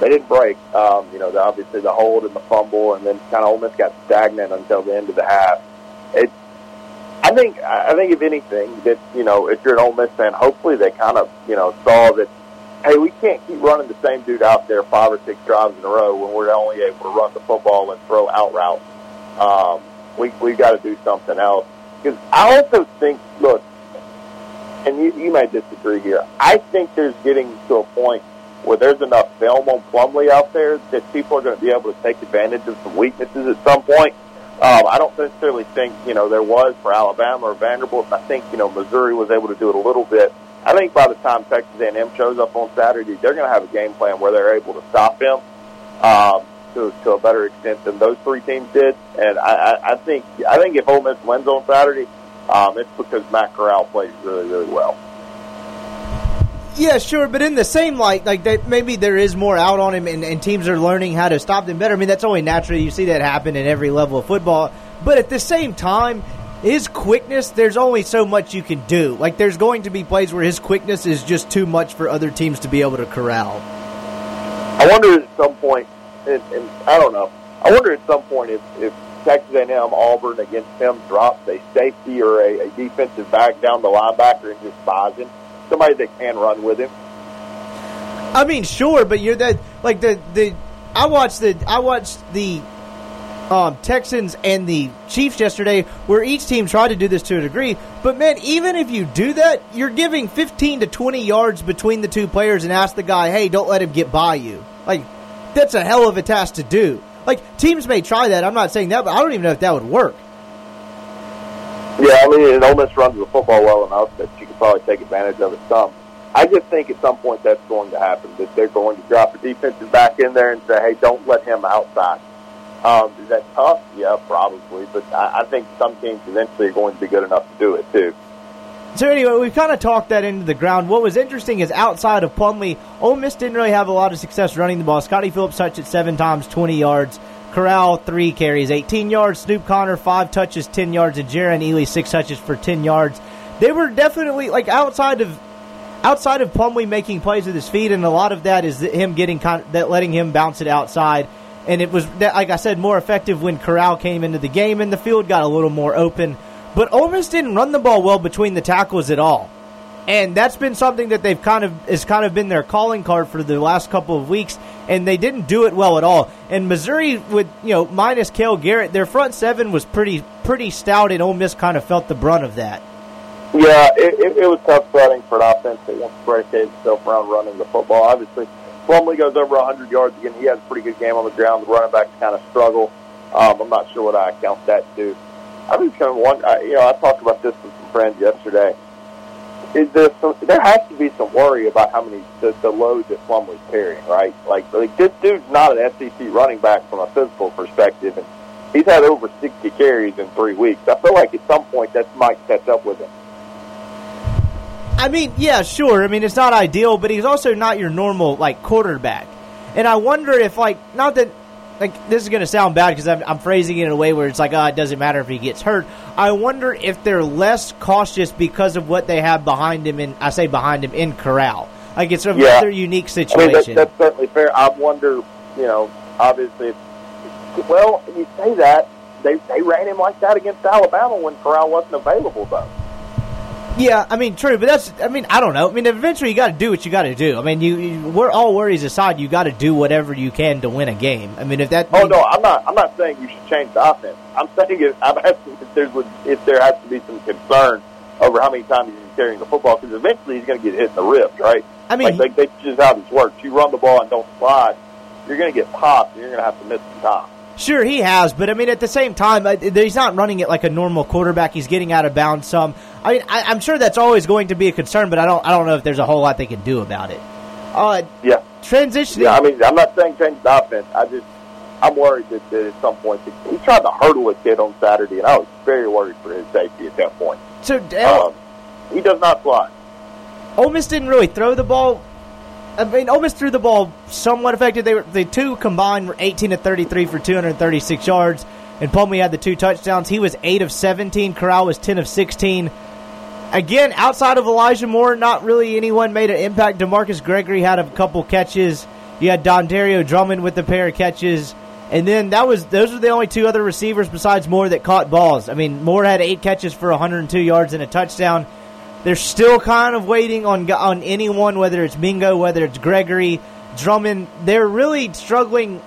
Speaker 5: they didn't break. Um, you know, the, obviously the hold and the fumble, and then kind of Ole Miss got stagnant until the end of the half. It, I think, I think if anything, that you know, if you're an Ole Miss fan, hopefully they kind of you know saw that hey, we can't keep running the same dude out there five or six drives in a row when we're only able to run the football and throw out routes. Um, we we got to do something else because I also think, look, and you, you may disagree here. I think there's getting to a point where there's enough film on Plumlee out there that people are going to be able to take advantage of some weaknesses at some point. Um, I don't necessarily think you know there was for Alabama or Vanderbilt. I think you know Missouri was able to do it a little bit. I think by the time Texas A&M shows up on Saturday, they're going to have a game plan where they're able to stop him um, to to a better extent than those three teams did. And I, I, think I think if Ole Miss wins on Saturday, um, it's because Matt Corral plays really really well.
Speaker 4: Yeah, sure, but in the same light, like that, maybe there is more out on him, and, and teams are learning how to stop them better. I mean, that's only natural. You see that happen in every level of football. But at the same time, his quickness, there's only so much you can do. Like, there's going to be plays where his quickness is just too much for other teams to be able to corral.
Speaker 5: I wonder at some point, and, and I don't know. I wonder at some point if, if Texas A&M Auburn against him drops a safety or a, a defensive back down the linebacker and just buys him somebody that can run with him.
Speaker 4: I mean, sure, but you're that like the the. I watched the I watched the um, Texans and the Chiefs yesterday, where each team tried to do this to a degree. But man, even if you do that, you're giving 15 to 20 yards between the two players and ask the guy, "Hey, don't let him get by you." Like that's a hell of a task to do. Like teams may try that. I'm not saying that, but I don't even know if that would work.
Speaker 5: Yeah, I mean, Ole Miss runs the football well enough that you could probably take advantage of it some. I just think at some point that's going to happen, that they're going to drop a defensive back in there and say, hey, don't let him outside. Um, is that tough? Yeah, probably. But I, I think some teams eventually are going to be good enough to do it, too.
Speaker 4: So anyway, we've kind of talked that into the ground. What was interesting is outside of Plumlee, Ole Miss didn't really have a lot of success running the ball. Scotty Phillips touched it seven times, 20 yards. Corral, three carries, 18 yards. Snoop Conner, five touches, 10 yards. And Jerrion Ealy, six touches for 10 yards. They were definitely, like, outside of outside of Plumlee making plays with his feet, and a lot of that is him getting con- that letting him bounce it outside. And it was, like I said, more effective when Corral came into the game, and the field got a little more open. But Ole Miss didn't run the ball well between the tackles at all and that's been something that they've kind of has kind of been their calling card for the last couple of weeks, and they didn't do it well at all. And Missouri, with you know minus Cale Garrett, their front seven was pretty pretty stout, and Ole Miss kind of felt the brunt of that.
Speaker 5: Yeah, it, it, it was tough sledding for an offense that wants to predicate itself around running the football. Obviously, Plumlee goes over 100 yards again. He has a pretty good game on the ground. The running backs kind of struggle. Um, I'm not sure what I account that to. I'm just kind of wondering, you know, I talked about this with some friends yesterday is there some, there has to be some worry about how many the, the load that Plumlee's carrying, right? Like, like this dude's not an SEC running back from a physical perspective, and he's had over 60 carries in three weeks. I feel like at some point that might catch up with him.
Speaker 4: I mean, yeah, sure. I mean, it's not ideal, but he's also not your normal like quarterback. And I wonder if like not that like this is going to sound bad because I'm, I'm, phrasing it in a way where it's like, oh, it doesn't matter if he gets hurt. I wonder if they're less cautious because of what they have behind him. And I say behind him in Corral. Like it's a yeah. rather unique situation.
Speaker 5: I mean, that, that's certainly fair. I wonder, you know, obviously, well, you say that they they ran him like that against Alabama when Corral wasn't available, though.
Speaker 4: Yeah, I mean, true, but that's, I mean, I don't know. I mean, eventually you got to do what you got to do. I mean, you, you, we're all worries aside, you got to do whatever you can to win a game. I mean, if that.
Speaker 5: Oh no, I'm not. I'm not saying you should change the offense. I'm saying if, I'm asking if there's if there has to be some concern over how many times he's carrying the football because eventually he's going to get hit in the ribs, right?
Speaker 4: I mean,
Speaker 5: like, like that's just how this works. You run the ball and don't slide, you're going to get popped. and You're going to have to miss some time.
Speaker 4: Sure, he has, but I mean, at the same time, uh, he's not running it like a normal quarterback. He's getting out of bounds some. I mean, I, am sure that's always going to be a concern, but I don't, I don't know if there's a whole lot they can do about it. Uh,
Speaker 5: yeah,
Speaker 4: transitioning.
Speaker 5: Yeah, I mean, I'm not saying change the offense. I just, I'm worried that, that at some point he tried to hurdle a kid on Saturday, and I was very worried for his safety at that point.
Speaker 4: So, um,
Speaker 5: he does not fly.
Speaker 4: Ole Miss didn't really throw the ball I mean, Ole Miss threw the ball somewhat effective. They were the two combined were 18 to 33 for 236 yards, and Plumlee had the two touchdowns. He was eight of 17. Corral was 10 of 16. Again, outside of Elijah Moore, not really anyone made an impact. Demarcus Gregory had a couple catches. You had Dontario Drummond with a pair of catches. And then that was those were the only two other receivers besides Moore that caught balls. I mean, Moore had eight catches for 102 yards and a touchdown. They're still kind of waiting on on anyone, whether it's Mingo, whether it's Gregory, Drummond. They're really struggling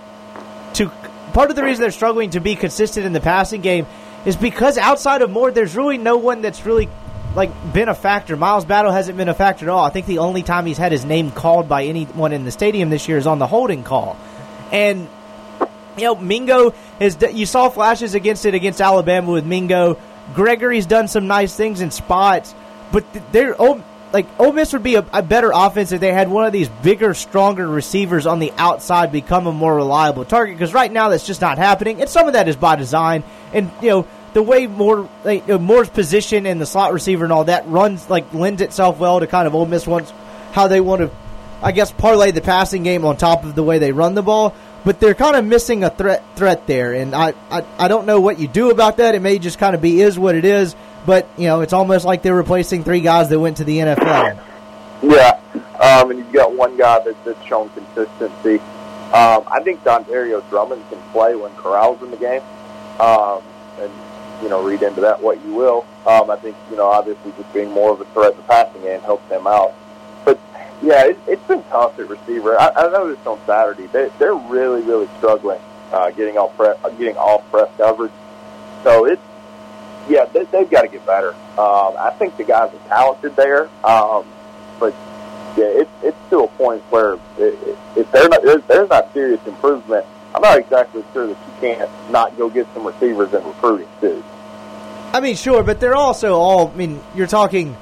Speaker 4: to. Part of the reason they're struggling to be consistent in the passing game is because outside of Moore, there's really no one that's really like been a factor. Miles Battle hasn't been a factor at all. I think the only time he's had his name called by anyone in the stadium this year is on the holding call, and you know, Mingo is. You saw flashes against it against Alabama with Mingo. Gregory's done some nice things in spots, but they're like Ole Miss would be a, a, better offense if they had one of these bigger, stronger receivers on the outside become a more reliable target. Because right now that's just not happening, and some of that is by design. And you know the way more like, you know, Moore's position and the slot receiver and all that runs like lends itself well to kind of Ole Miss wants how they want to, I guess, parlay the passing game on top of the way they run the ball but they're kind of missing a threat threat there, and I, I I don't know what you do about that. It may just kind of be is what it is, but you know it's almost like they're replacing three guys that went to the NFL.
Speaker 5: Yeah, um, and you've got one guy that, that's shown consistency. Um, I think Dontario Drummond can play when Corral's in the game, um, and you know read into that what you will. Um, I think you know obviously just being more of a threat in the passing game helps them out. But yeah, it, it's been tough at receiver. I, I noticed on Saturday they they're really really struggling uh, getting off getting off press coverage. So it's yeah they, they've got to get better. Um, I think the guys are talented there, um, but yeah, it's it's to a point where if they're not there's, there's not serious improvement, I'm not exactly sure that you can't not go get some receivers in recruiting too.
Speaker 4: I mean, sure, but they're also all. I mean, you're talking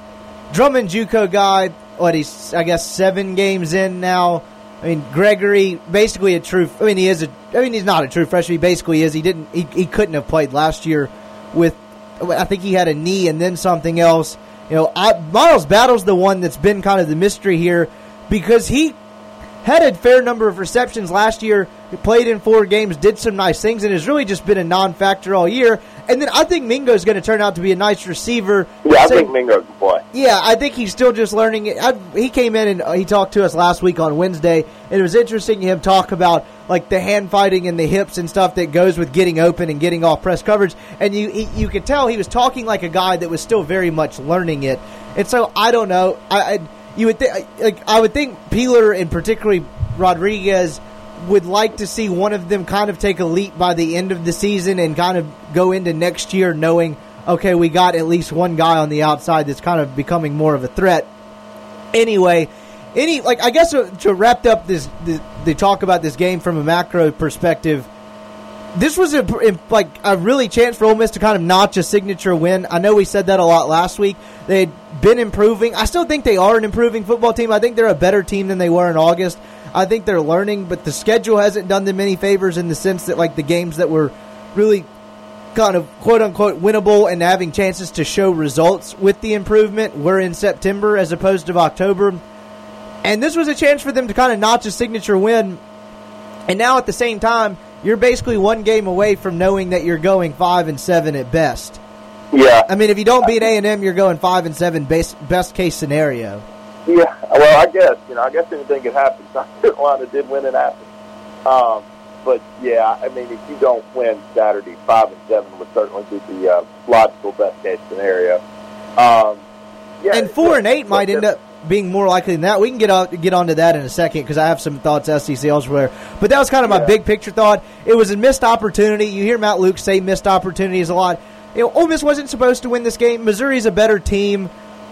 Speaker 4: Drummond, JUCO guy, what he's I guess seven games in now. I mean, Gregory basically a true. I mean, he is a. I mean, he's not a true freshman. He basically is. He didn't. He, he couldn't have played last year with. I think he had a knee and then something else. You know, I, Miles Battle's the one that's been kind of the mystery here because he had a fair number of receptions last year. He played in four games, did some nice things, and has really just been a non-factor all year. And then I think Mingo is going to turn out to be a nice receiver.
Speaker 5: Yeah, I think Mingo can play.
Speaker 4: Yeah, I think he's still just learning it. I, he came in and uh, he talked to us last week on Wednesday, and it was interesting him talk about like the hand fighting and the hips and stuff that goes with getting open and getting off press coverage. And you he, you could tell he was talking like a guy that was still very much learning it. And so I don't know. I, I you would think like I would think Peeler and particularly Rodriguez would like to see one of them kind of take a leap by the end of the season and kind of go into next year knowing, okay, we got at least one guy on the outside that's kind of becoming more of a threat. Anyway, any like I guess to, to wrap up this, the, the talk about this game from a macro perspective. This was a like a really chance for Ole Miss to kind of notch a signature win. I know we said that a lot last week. They had been improving. I still think they are an improving football team. I think they're a better team than they were in August. I think they're learning, but the schedule hasn't done them any favors in the sense that like the games that were really kind of quote unquote winnable and having chances to show results with the improvement were in September as opposed to October. And this was a chance for them to kind of notch a signature win. And now at the same time, you're basically one game away from knowing that you're going five and seven at best.
Speaker 5: Yeah.
Speaker 4: I mean, if you don't beat A and M, you're going five and seven, base, best case scenario.
Speaker 5: Yeah, well, I guess you know, I guess anything could happen. South Carolina did win in Athens, um, but yeah, I mean, if you don't win Saturday, five and seven would certainly be the uh, logical best case scenario. Um, yeah,
Speaker 4: and four and eight might end up being more likely than that. We can get on, get onto that in a second because I have some thoughts SEC elsewhere. But that was kind of my yeah. big picture thought. It was a missed opportunity. You hear Matt Luke say missed opportunities a lot. You know, Ole Miss wasn't supposed to win this game. Missouri's a better team.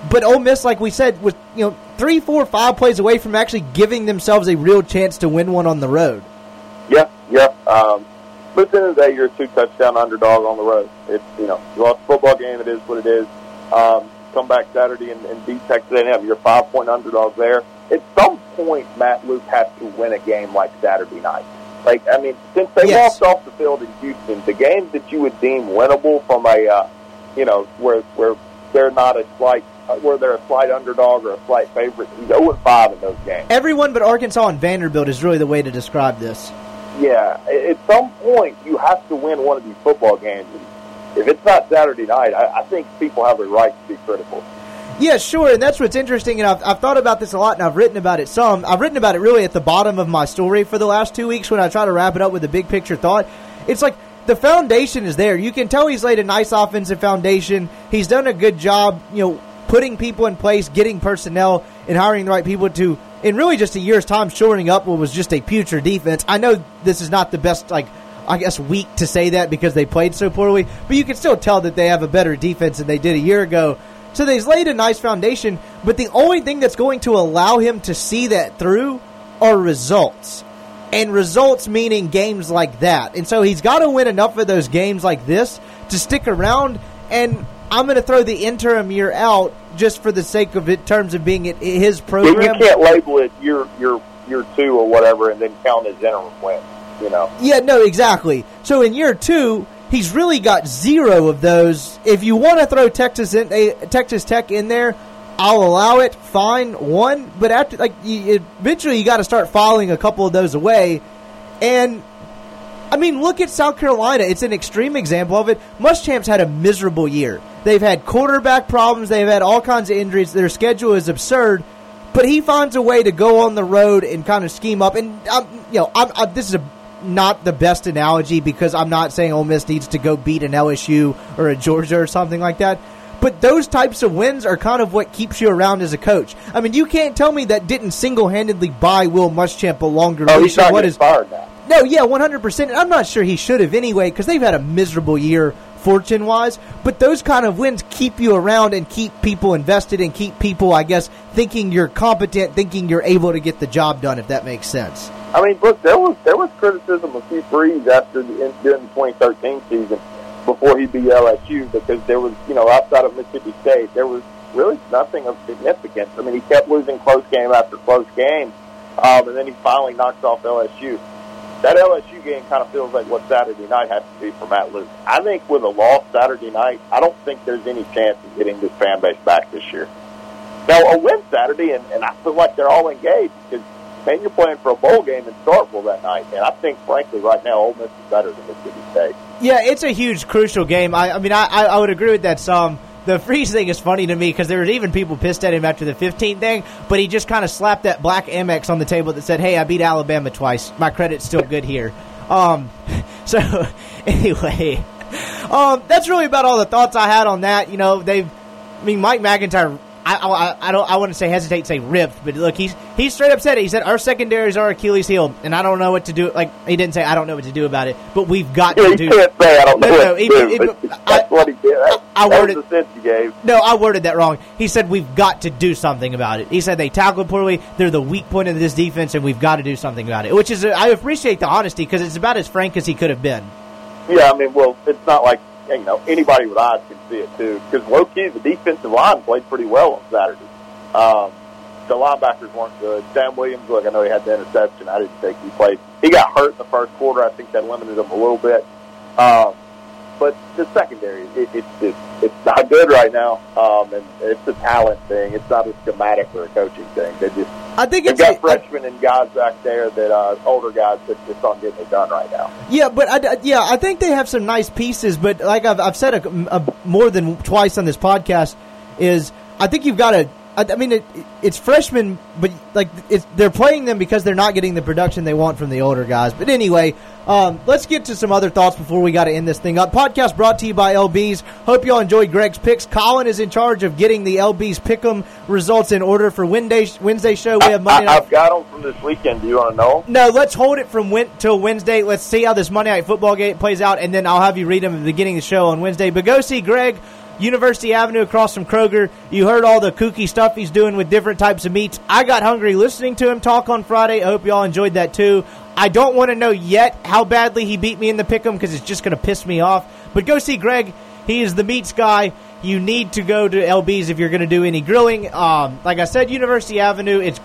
Speaker 4: But Ole Miss, like we said, was you know three, four, five plays away from actually giving themselves a real chance to win one on the road.
Speaker 5: Yeah, yeah. Um, but at the end of the day, you're a two touchdown underdog on the road. It's you know you lost a football game. It is what it is. Um, come back Saturday and, and beat Texas A&M. You're five point underdog there. At some point, Matt Luke has to win a game like Saturday night. Like I mean, since they yes. walked off the field in Houston, the games that you would deem winnable from a uh, you know where where they're not a slight Uh, where they're a slight underdog or a slight favorite. He's 0 5 in those games.
Speaker 4: Everyone but Arkansas and Vanderbilt is really the way to describe this.
Speaker 5: Yeah, at some point you have to win one of these football games. If it's not Saturday night, I, I think people have a right to be critical.
Speaker 4: Yeah, sure, and that's what's interesting. And I've, I've thought about this a lot, and I've written about it some. I've written about it really at the bottom of my story for the last two weeks when I try to wrap it up with a big picture thought. It's like the foundation is there. You can tell he's laid a nice offensive foundation. He's done a good job, you know, putting people in place, getting personnel, and hiring the right people to, in really just a year's time, shoring up what was just a putrid defense. I know this is not the best, like, I guess, week to say that because they played so poorly, but you can still tell that they have a better defense than they did a year ago. So they've laid a nice foundation, but the only thing that's going to allow him to see that through are results. and results meaning games like that. And so he's got to win enough of those games like this to stick around. And I'm going to throw the interim year out just for the sake of it, terms of being it, his program.
Speaker 5: You can't label it year year year two or whatever, and then count as interim wins. You know.
Speaker 4: Yeah, no, exactly. So in year two, he's really got zero of those. If you want to throw Texas in, uh, Texas Tech in there, I'll allow it. Fine, one. But after, like, you, eventually, you got to start filing a couple of those away. And I mean, look at South Carolina. It's an extreme example of it. Muschamp's had a miserable year. They've had quarterback problems. They've had all kinds of injuries. Their schedule is absurd. But he finds a way to go on the road and kind of scheme up. And um, you know, I'm, I'm, this is a, not the best analogy because I'm not saying Ole Miss needs to go beat an LSU or a Georgia or something like that. But those types of wins are kind of what keeps you around as a coach. I mean, you can't tell me that didn't single handedly buy Will Muschamp a longer
Speaker 5: oh,
Speaker 4: leash.
Speaker 5: What is fired now.
Speaker 4: No, yeah, one hundred percent. I'm not sure he should have anyway because they've had a miserable year fortune wise. But those kind of wins keep you around and keep people invested and keep people, I guess, thinking you're competent, thinking you're able to get the job done. If that makes sense.
Speaker 5: I mean, look, there was there was criticism of Hugh Freeze after the during the 2013 season before he beat LSU because there was, you know, outside of Mississippi State, there was really nothing of significance. I mean, he kept losing close game after close game, um, and then he finally knocks off LSU. That LSU game kind of feels like what Saturday night has to be for Matt Luke. I think with a loss Saturday night, I don't think there's any chance of getting this fan base back this year. Now, a win Saturday, and, and I feel like they're all engaged because man, you're playing for a bowl game in Starkville that night, and I think, frankly, right now, Ole Miss is better than Mississippi State.
Speaker 4: Yeah, it's a huge, crucial game. I, I mean, I, I would agree with that some. The freeze thing is funny to me because there was even people pissed at him after the 15 thing, but he just kind of slapped that black AmEx on the table that said, "Hey, I beat Alabama twice. My credit's still good here." Um, so anyway, um, that's really about all the thoughts I had on that. You know, they've, I mean, Mike MacIntyre I, I, I, don't I wouldn't say hesitate to say ripped, but look, he's he straight up said it. He said our secondaries are Achilles heel, and I don't know what to do. Like he didn't say I don't know what to do about it, but we've got
Speaker 5: yeah,
Speaker 4: to do.
Speaker 5: can't say I don't know no, what no, to he, do. That's I, what he did. That, I, worded, was the sense he gave.
Speaker 4: No, I worded that wrong. He said we've got to do something about it. He said they tackled poorly. They're the weak point of this defense, and we've got to do something about it. Which is I appreciate the honesty because it's about as frank as he could have been.
Speaker 5: Yeah, I mean, well, it's not like you know anybody with eyes can see it too. Because low key, the defensive line played pretty well on Saturday. Um, the linebackers weren't good. Sam Williams, look, I know he had the interception. I didn't think he played. He got hurt in the first quarter. I think that limited him a little bit. Um, but the secondary, it, it, it, it's not good right now, um, and it's a talent thing. It's not a schematic or a coaching thing. They just
Speaker 4: I think
Speaker 5: they've got a, freshmen and guys back there that uh, older guys that just aren't getting it done right now.
Speaker 4: Yeah, but I, yeah, I think they have some nice pieces. But like I've, I've said a, a, more than twice on this podcast, is I think you've got to I, mean, it, it's freshmen, but like they're playing them because they're not getting the production they want from the older guys. But anyway, um, let's get to some other thoughts before we got to end this thing up. Podcast brought to you by LB's. Hope y'all enjoyed Greg's picks. Colin is in charge of getting the LB's pick'em results in order for Wednesday Wednesday show. We have Monday.
Speaker 5: I, have got them from this weekend. Do you want to know?
Speaker 4: No, let's hold it from win- till Wednesday. Let's see how this Monday night football game plays out, and then I'll have you read them at the beginning of the show on Wednesday. But go see Greg University Avenue across from Kroger. You heard all the kooky stuff he's doing with different types of meats. I got hungry listening to him talk on Friday. I hope y'all enjoyed that too. I don't want to know yet how badly he beat me in the pick'em because it's just going to piss me off. But go see Greg. He is the meats guy. You need to go to LB's if you're going to do any grilling. Um, like I said, University Avenue. It's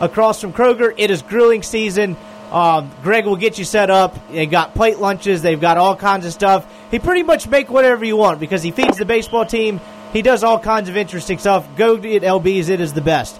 Speaker 4: across from Kroger. It is grilling season. Um, Greg will get you set up. They got plate lunches. They've got all kinds of stuff. He pretty much make whatever you want because he feeds the baseball team. He does all kinds of interesting stuff. Go get LB's. It is the best.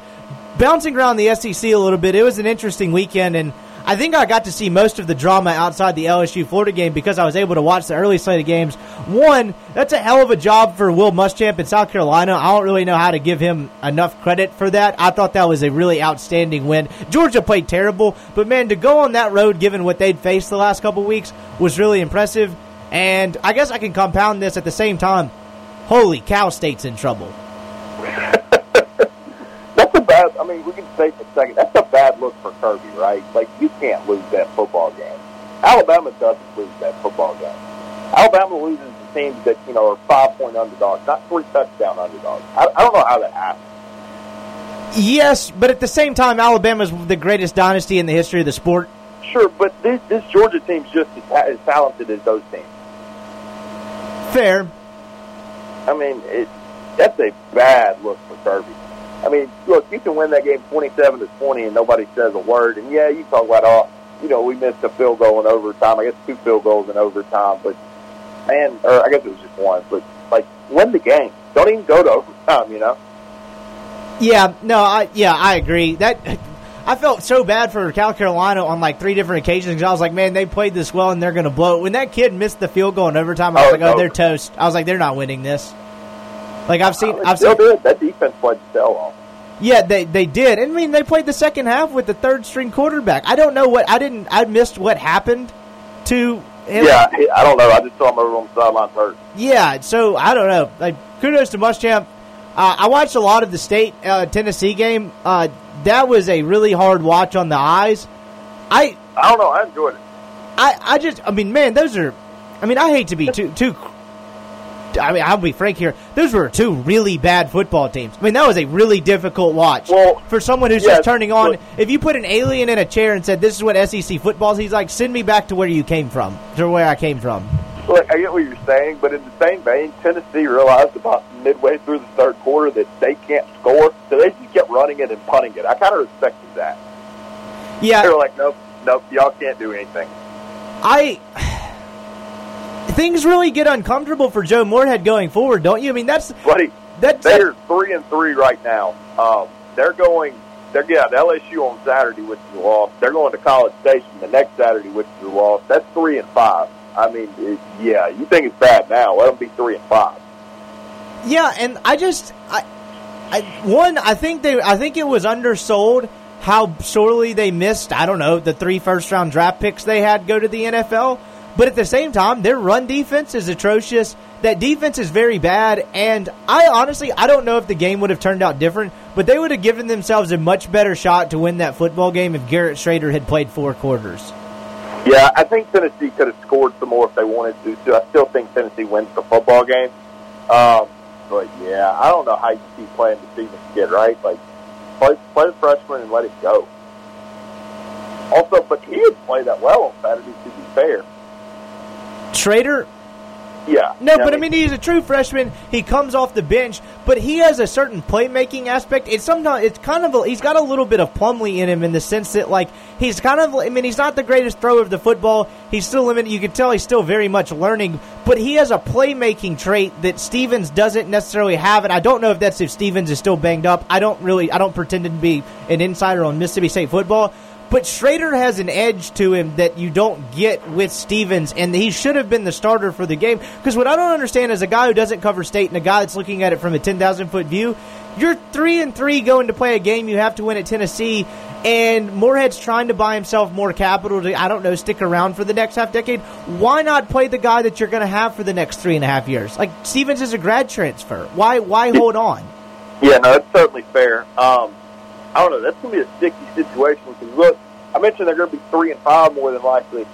Speaker 4: Bouncing around the SEC a little bit, it was an interesting weekend, and I think I got to see most of the drama outside the LSU Florida game because I was able to watch the early slate of games. One, that's a hell of a job for Will Muschamp in South Carolina. I don't really know how to give him enough credit for that. I thought that was a really outstanding win. Georgia played terrible, but man, to go on that road, given what they'd faced the last couple weeks, was really impressive. And I guess I can compound this at the same time. Holy cow, State's in trouble.
Speaker 5: I mean, we can say for a second. That's a bad look for Kirby, right? Like you can't lose that football game. Alabama doesn't lose that football game. Alabama loses to teams that you know are five point underdogs, not three touchdown underdogs. I, I don't know how that happens.
Speaker 4: Yes, but at the same time, Alabama's the greatest dynasty in the history of the sport.
Speaker 5: Sure, but this this Georgia team's just as, as talented as those teams.
Speaker 4: Fair.
Speaker 5: I mean, it, that's a bad look for Kirby. I mean, look, you can win that game twenty-seven to twenty, and nobody says a word. And yeah, you talk about, oh, you know, we missed a field goal in overtime. I guess two field goals in overtime, but man, or I guess it was just one. But like, win the game. Don't even go to overtime. You know.
Speaker 4: Yeah, no, I yeah, I agree. That I felt so bad for South Carolina on like three different occasions. I was like, man, they played this well and they're going to blow it. When that kid missed the field goal in overtime, I was
Speaker 5: Oh,
Speaker 4: like, oh,
Speaker 5: no.
Speaker 4: they're toast. I was like, they're not winning this. Like I've seen, I've seen,
Speaker 5: did. That defense played off.
Speaker 4: yeah, they they did. And I mean, they played the second half with the third string quarterback. I don't know what I didn't. I missed what happened to him.
Speaker 5: Yeah, I don't know. I just saw him over on the sidelines hurt.
Speaker 4: Yeah, so I don't know. Like, kudos to Muschamp. Uh, I watched a lot of the state uh, Tennessee game. Uh, that was a really hard watch on the eyes. I,
Speaker 5: I don't know. I enjoyed it.
Speaker 4: I, I just, I mean, man, those are. I mean, I hate to be too, too. I mean, I'll be frank here. Those were two really bad football teams. I mean, that was a really difficult watch
Speaker 5: Well,
Speaker 4: for someone who's
Speaker 5: yes,
Speaker 4: just turning on.
Speaker 5: but-
Speaker 4: if you put an alien in a chair and said, "This is what SEC football is," he's like, "Send me back to where you came from, to where I came from."
Speaker 5: Look, I get what you're saying, but in the same vein, Tennessee realized about midway through the third quarter that they can't score, so they just kept running it and punting it. I kind of respected that.
Speaker 4: Yeah,
Speaker 5: They were like, nope, nope, y'all can't do anything.
Speaker 4: I things really get uncomfortable for Joe Moorhead going forward, don't you? I mean, that's
Speaker 5: Buddy,
Speaker 4: that's
Speaker 5: they're three and three right now. Um, they're going. They're yeah, LSU on Saturday, which is a loss. They're going to College Station the next Saturday, which is a loss. That's three and five. I mean, it, yeah, you think it's bad now? Let them be three and five.
Speaker 4: yeah, and I just I, I one I think they I think it was undersold how sorely they missed. I don't know the three first round draft picks they had go to the NFL, but at the same time, their run defense is atrocious. That defense is very bad, and I honestly I don't know if the game would have turned out different, but they would have given themselves a much better shot to win that football game if Garrett Shrader had played four quarters.
Speaker 5: Yeah, I think Tennessee could have scored some more if they wanted to. Too. I still think Tennessee wins the football game. Um, but yeah, I don't know how you keep playing the Stevens kid, right? Like, play, play the freshman and let it go. Also, but he didn't play that well on Saturday. To be fair,
Speaker 4: Shrader,
Speaker 5: yeah.
Speaker 4: No, but I mean, he's a true freshman. He comes off the bench, but he has a certain playmaking aspect. It's sometimes it's kind of a, he's got a little bit of Plumlee in him in the sense that like he's kind of I mean he's not the greatest thrower of the football. He's still limited. You can tell he's still very much learning, but he has a playmaking trait that Stevens doesn't necessarily have. And I don't know if that's if Stevens is still banged up. I don't really I don't pretend to be an insider on Mississippi State football. But Shrader has an edge to him that you don't get with Stevens, and he should have been the starter for the game. Because what I don't understand is a guy who doesn't cover state and a guy that's looking at it from a ten thousand foot view. You're three and three going to play a game you have to win at Tennessee, and Moorhead's trying to buy himself more capital to I don't know stick around for the next half decade. Why not play the guy that you're going to have for the next three and a half years? Like Stevens is a grad transfer. Why why hold on?
Speaker 5: Yeah, no, that's certainly fair. Um, I don't know. That's going to be a sticky situation because look, I mentioned they're going to be three and five more than likely,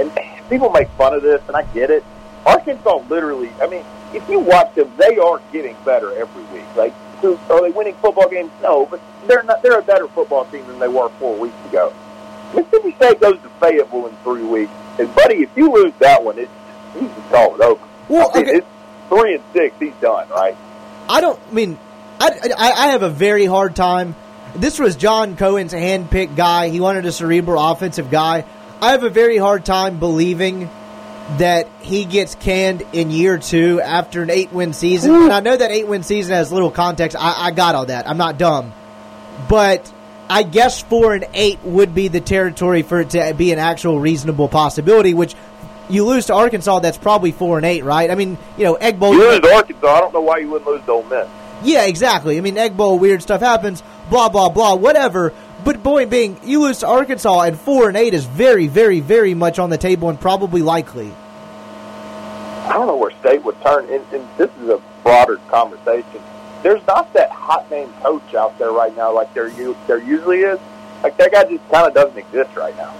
Speaker 5: and people make fun of this, and I get it. Arkansas literally, I mean, if you watch them, they are getting better every week. Like, so are they winning football games? No, but they're not. They're a better football team than they were four weeks ago. Mississippi State goes to Fayetteville in three weeks, and buddy, if you lose that one, it you can call it over.
Speaker 4: Well,
Speaker 5: I mean,
Speaker 4: okay.
Speaker 5: it's three and six. He's done, right?
Speaker 4: I don't I mean I, I, I have a very hard time. This was John Cohen's handpicked guy. He wanted a cerebral offensive guy. I have a very hard time believing that he gets canned in year two after an eight win season. And I know that eight win season has little context. I, I got all that. I'm not dumb. But I guess four and eight would be the territory for it to be an actual reasonable possibility, which you lose to Arkansas, that's probably four and eight, right? I mean, you know, Egg Bowl.
Speaker 5: You lose to Arkansas. I don't know why you wouldn't lose to Ole Miss.
Speaker 4: Yeah, exactly. I mean, Egg Bowl, weird stuff happens, blah, blah, blah, whatever. But point being, you lose to Arkansas and 4 and 8 is very, very, very much on the table and probably likely.
Speaker 5: I don't know where State would turn. And, and this is a broader conversation. There's not that hot name coach out there right now like there u- there usually is. Like that guy just kind of doesn't exist right now.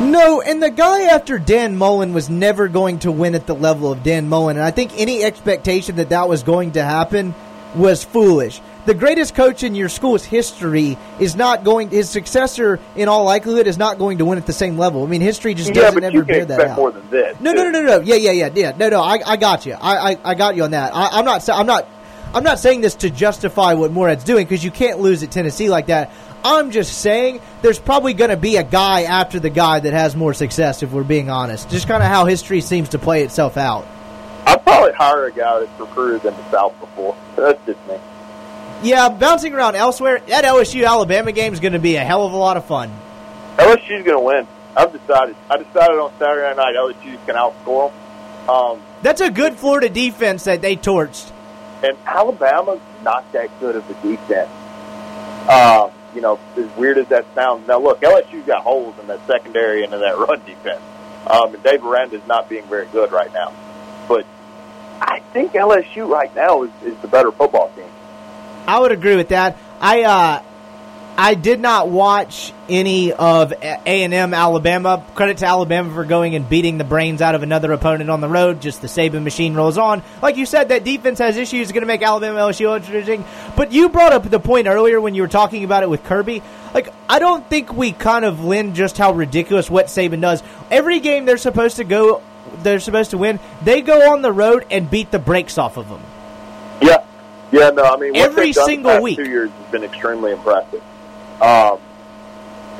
Speaker 4: No, and the guy after Dan Mullen was never going to win at the level of Dan Mullen, and I think any expectation that that was going to happen was foolish. The greatest coach in your school's history is not going. His successor, in all likelihood, is not going to win at the same level. I mean, history just doesn't ever bear that out.
Speaker 5: more than this.
Speaker 4: No, no, no, no, no. Yeah, yeah, yeah, yeah. No, no. I, I got you. I, I, I got you on that. I, I'm not. I'm not. I'm not saying this to justify what Moorhead's doing because you can't lose at Tennessee like that. I'm just saying there's probably going to be a guy after the guy that has more success. If we're being honest, just kind of how history seems to play itself out.
Speaker 5: I'd probably hire a guy that's recruited in the South before. That's just me.
Speaker 4: Yeah, bouncing around elsewhere. That LSU Alabama game is going to be a hell of a lot of fun.
Speaker 5: LSU's going to win. I've decided. I decided on Saturday night LSU's going to outscore them. Um,
Speaker 4: That's a good Florida defense that they torched.
Speaker 5: and Alabama's not that good of a defense. Uh, you know, as weird as that sounds. Now, look, LSU's got holes in that secondary and in that run defense. Um, and Dave Aranda's not being very good right now. But I think LSU right now is, is the better football team.
Speaker 4: I would agree with that. I uh, I did not watch any of A and M Alabama. Credit to Alabama for going and beating the brains out of another opponent on the road. Just the Saban machine rolls on. Like you said, that defense has issues. Going to make Alabama LSU interesting. But you brought up the point earlier when you were talking about it with Kirby. Like I don't think we kind of lend just how ridiculous what Saban does. Every game they're supposed to go, they're supposed to win. They go on the road and beat the brakes off of them.
Speaker 5: Yeah, yeah. No, I mean
Speaker 4: Every single week.
Speaker 5: Two years has been extremely impressive, um,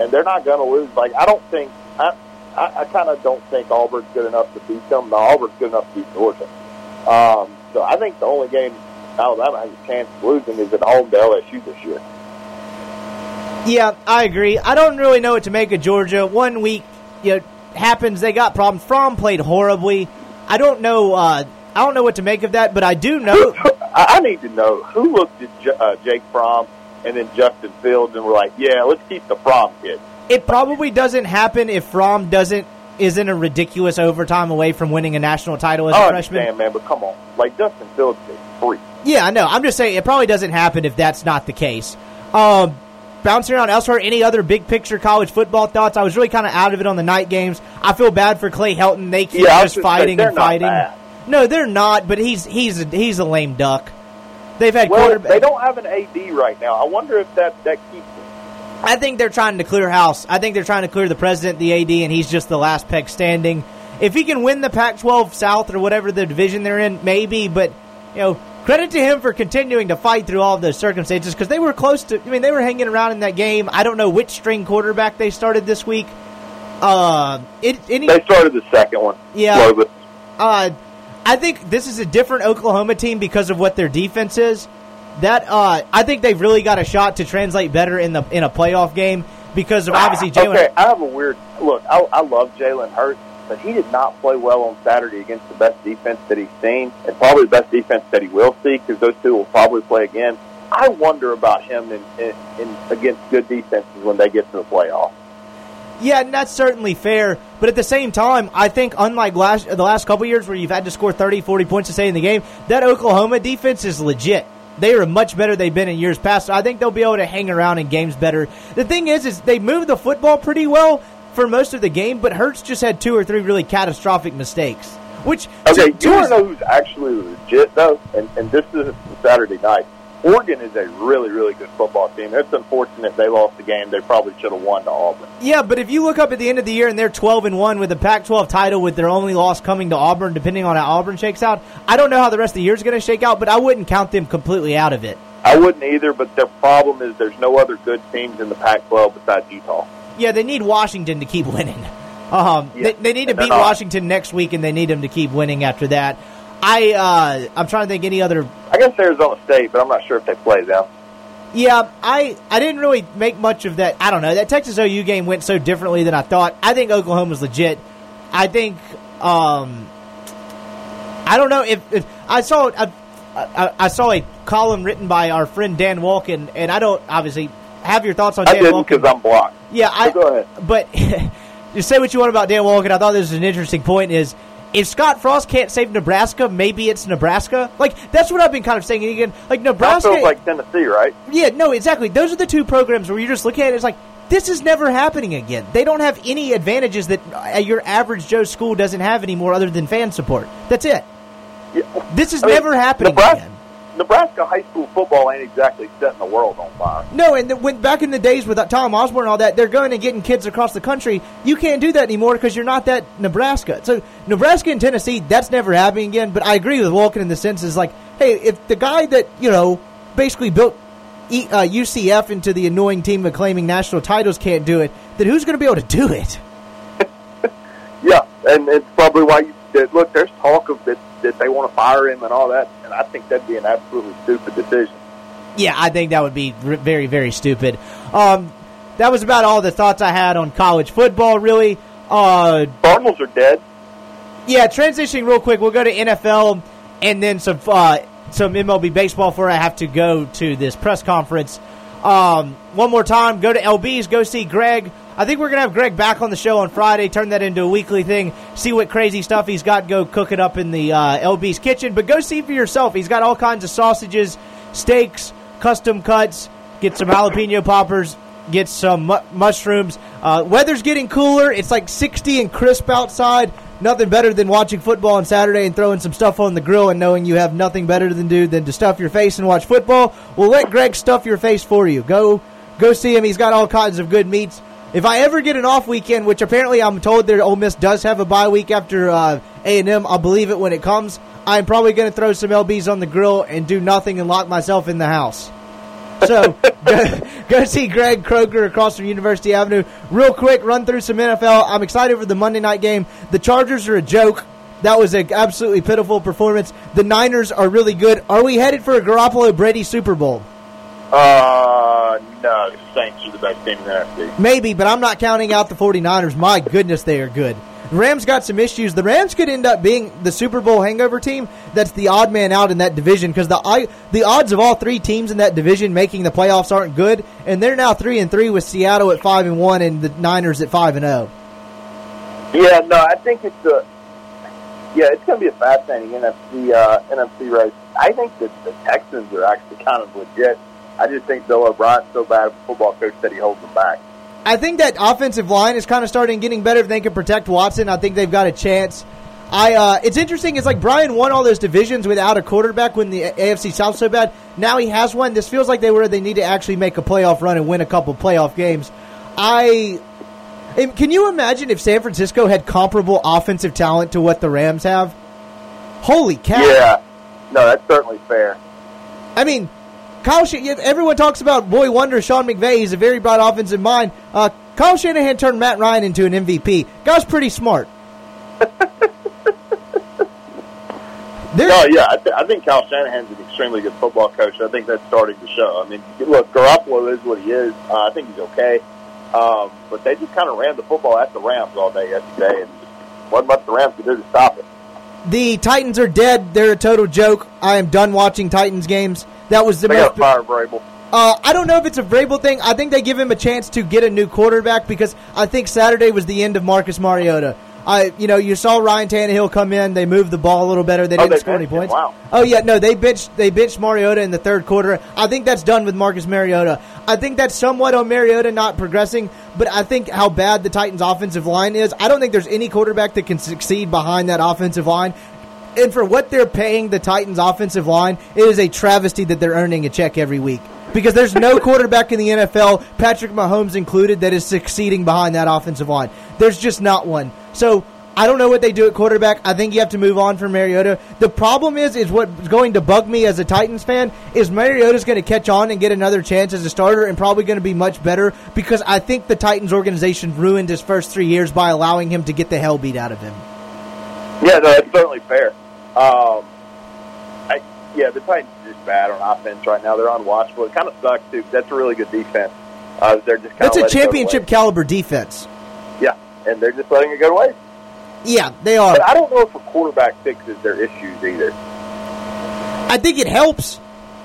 Speaker 5: and they're not going to lose. Like I don't think I, I, I kind of don't think Auburn's good enough to beat them. No, Auburn's good enough to beat Georgia. Um, so I think the only game Alabama has a chance of losing is at home to LSU this year.
Speaker 4: Yeah, I agree. I don't really know what to make of Georgia. One week, you know, happens. They got problems. Fromm played horribly. I don't know. Uh, I don't know what to make of that, but I do know.
Speaker 5: I I need to know who looked at J- uh, Jake Fromm and then Justin Fields and were like, "Yeah, let's keep the Fromm kid."
Speaker 4: It probably doesn't happen if Fromm doesn't isn't a ridiculous overtime away from winning a national title as a
Speaker 5: I
Speaker 4: freshman.
Speaker 5: understand, man, but come on, like Justin Fields is free.
Speaker 4: Yeah, I know. I'm just saying it probably doesn't happen if that's not the case. Um, bouncing around elsewhere, any other big picture college football thoughts? I was really kind of out of it on the night games. I feel bad for Clay Helton. They keep
Speaker 5: Yeah,
Speaker 4: just
Speaker 5: say,
Speaker 4: fighting and fighting.
Speaker 5: bad.
Speaker 4: No, they're not. But he's he's a, he's a lame duck. They've had
Speaker 5: Well,
Speaker 4: quarterback.
Speaker 5: they don't have an AD right now. I wonder if that that keeps them.
Speaker 4: I think they're trying to clear house. I think they're trying to clear the president, the AD, and he's just the last peg standing. If he can win the Pac-12 South or whatever the division they're in, maybe. But you know, credit to him for continuing to fight through all those circumstances because they were close to. I mean, they were hanging around in that game. I don't know which string quarterback they started this week. Uh, it, any,
Speaker 5: They started the second one.
Speaker 4: Yeah. Uh, I think this is a different Oklahoma team because of what their defense is. That uh, I think they've really got a shot to translate better in the in a playoff game because of obviously Jalen.
Speaker 5: Okay, I have a weird look. I, I love Jalen Hurts, but he did not play well on Saturday against the best defense that he's seen, and probably the best defense that he will see because those two will probably play again. I wonder about him in, in, in against good defenses when they get to the playoffs.
Speaker 4: Yeah, and that's certainly fair. But at the same time, I think unlike last the last couple years where you've had to score 30, 40 points to stay in the game, that Oklahoma defense is legit. They are much better they've been in years past. So I think they'll be able to hang around in games better. The thing is, is they move the football pretty well for most of the game, but Hurts just had two or three really catastrophic mistakes. Which
Speaker 5: Okay,
Speaker 4: to-
Speaker 5: you want to know who's actually legit though? And and this is Saturday night. Oregon is a really really good football team. It's unfortunate they lost the game. They probably should have won to Auburn.
Speaker 4: Yeah, but if you look up at the end of the year and they're 12 and 1 with the Pac 12 title with their only loss coming to Auburn, depending on how Auburn shakes out, I don't know how the rest of the year is going to shake out, but I wouldn't count them completely out of it.
Speaker 5: I wouldn't either, but their problem is there's no other good teams in the Pac-12 besides Utah.
Speaker 4: Yeah, they need Washington to keep winning. Um,
Speaker 5: Yeah,
Speaker 4: they, they need to beat. Washington next week, and they need them to keep winning after that. I uh, I'm trying to think any other.
Speaker 5: I guess Arizona State, but I'm not sure if they play them.
Speaker 4: Yeah, I I didn't really make much of that. I don't know that Texas OU game went so differently than I thought. I think Oklahoma's legit. I think um, I don't know if, if I saw I, I, I saw a column written by our friend Dan Wolken, and I don't obviously have your thoughts on
Speaker 5: I
Speaker 4: Dan
Speaker 5: didn't
Speaker 4: Wolken.
Speaker 5: because I'm blocked.
Speaker 4: Yeah, I
Speaker 5: So go ahead.
Speaker 4: But just say what you want about Dan Wolken. I thought this was an interesting point. Is if Scott Frost can't save Nebraska, maybe it's Nebraska. Like that's what I've been kind of saying. And again, like
Speaker 5: That
Speaker 4: Nebraska,
Speaker 5: feels like Tennessee, right?
Speaker 4: yeah, no, exactly. Those are the two programs where you're just looking at it. It's like this is never happening again. They don't have any advantages that uh, your average Joe school doesn't have anymore, other than fan support. That's it.
Speaker 5: Yeah.
Speaker 4: This is
Speaker 5: I mean,
Speaker 4: never happening
Speaker 5: Nebraska,
Speaker 4: again.
Speaker 5: Nebraska high school football ain't exactly setting the world on fire.
Speaker 4: No, and the, when back in the days with Tom Osborne and all that, they're going and getting kids across the country. You can't do that anymore because you're not that Nebraska. So Nebraska and Tennessee, that's never happening again. But I agree with Wolken in the sense is like, hey, if the guy that you know basically built e, uh, UCF into the annoying team of claiming national titles can't do it, then who's going to be able to do it?
Speaker 5: yeah, and it's probably why you look. There's talk of that that they want to fire him and all that, and I think that'd be an absolutely stupid decision.
Speaker 4: Yeah, I think that would be very, very stupid. Um, that was about all the thoughts I had on college football. Really, uh,
Speaker 5: Cardinals are dead.
Speaker 4: Yeah, transitioning real quick, we'll go to NFL and then some uh, some MLB baseball before I have to go to this press conference. Um, one more time, go to LB's, go see Greg. I think we're gonna have Greg back on the show on Friday. Turn that into a weekly thing. See what crazy stuff he's got. Go cook it up in the uh, LB's kitchen. But go see for yourself. He's got all kinds of sausages, steaks, custom cuts. Get some jalapeno poppers. Get some mu- mushrooms. Uh, weather's getting cooler. It's like 60 and crisp outside. Nothing better than watching football on Saturday and throwing some stuff on the grill and knowing you have nothing better than do than to stuff your face and watch football. Well, let Greg stuff your face for you. Go, go see him. He's got all kinds of good meats. If I ever get an off weekend, which apparently I'm told that Ole Miss does have a bye week after uh, A&M, I'll believe it when it comes. I'm probably going to throw some LBs on the grill and do nothing and lock myself in the house. So go, go, see Greg Kroger across from University Avenue. Real quick, run through some NFL. I'm excited for the Monday night game. The Chargers are a joke. That was an absolutely pitiful performance. The Niners are really good. Are we headed for a Garoppolo Brady Super Bowl?
Speaker 5: Uh, no, the Saints are the best team in the NFC.
Speaker 4: Maybe, but I'm not counting out the 49ers. My goodness, they are good. Rams got some issues. The Rams could end up being the Super Bowl hangover team. That's the odd man out in that division because the I, the odds of all three teams in that division making the playoffs aren't good, and they're now three and three with Seattle at five and one and the Niners at five and zero.
Speaker 5: Oh. Yeah, no, I think it's a yeah, it's going to be a fascinating NFC uh, NFC race. I think that the Texans are actually kind of legit. I just think Bill O'Brien's so bad of a football coach that he holds them back.
Speaker 4: I think that offensive line is kind of starting getting better. If they can protect Watson, I think they've got a chance. I uh, it's interesting. It's like Brian won all those divisions without a quarterback when the AFC South so bad. Now he has one. This feels like they were they need to actually make a playoff run and win a couple playoff games. I can you imagine if San Francisco had comparable offensive talent to what the Rams have? Holy cow!
Speaker 5: Yeah, no, that's certainly fair.
Speaker 4: I mean, Kyle, everyone talks about boy wonder Sean McVay. He's a very bright offensive mind. Uh, Kyle Shanahan turned Matt Ryan into an MVP. Guy's pretty smart.
Speaker 5: no, yeah, I, th- I think Kyle Shanahan's an extremely good football coach. I think that's starting to show. I mean, look, Garoppolo is what he is. Uh, I think he's okay, um, but they just kind of ran the football at the Rams all day yesterday, and wasn't much the Rams could do to stop it.
Speaker 4: The Titans are dead. They're a total joke. I am done watching Titans games. That was the
Speaker 5: they
Speaker 4: most.
Speaker 5: Got Vrabel.
Speaker 4: Uh, I don't know if it's a Vrabel thing. I think they give him a chance to get a new quarterback because I think Saturday was the end of Marcus Mariota. I, you know, you saw Ryan Tannehill come in. They moved the ball a little better. They
Speaker 5: oh,
Speaker 4: didn't
Speaker 5: they
Speaker 4: score any points.
Speaker 5: Him. Wow.
Speaker 4: Oh yeah, no, they bitched. they benched Mariota in the third quarter. I think that's done with Marcus Mariota. I think that's somewhat on Mariota not progressing, but I think how bad the Titans' offensive line is. I don't think there's any quarterback that can succeed behind that offensive line. And for what they're paying the Titans' offensive line, it is a travesty that they're earning a check every week because there's no quarterback in the NFL, Patrick Mahomes included, that is succeeding behind that offensive line. There's just not one. So I don't know what they do at quarterback. I think you have to move on from Mariota. The problem is, is what's going to bug me as a Titans fan is Mariota's going to catch on and get another chance as a starter and probably going to be much better because I think the Titans organization ruined his first three years by allowing him to get the hell beat out of him.
Speaker 5: Yeah, no, that's certainly fair. Um, I, yeah, the Titans bad on offense right now. They're unwatchable. It kind of sucks too. That's a really good defense. Uh, they're just
Speaker 4: that's a championship caliber defense.
Speaker 5: Yeah, and they're just letting it go waste.
Speaker 4: Yeah, they are.
Speaker 5: But I don't know if a quarterback fixes their issues either.
Speaker 4: I think it helps.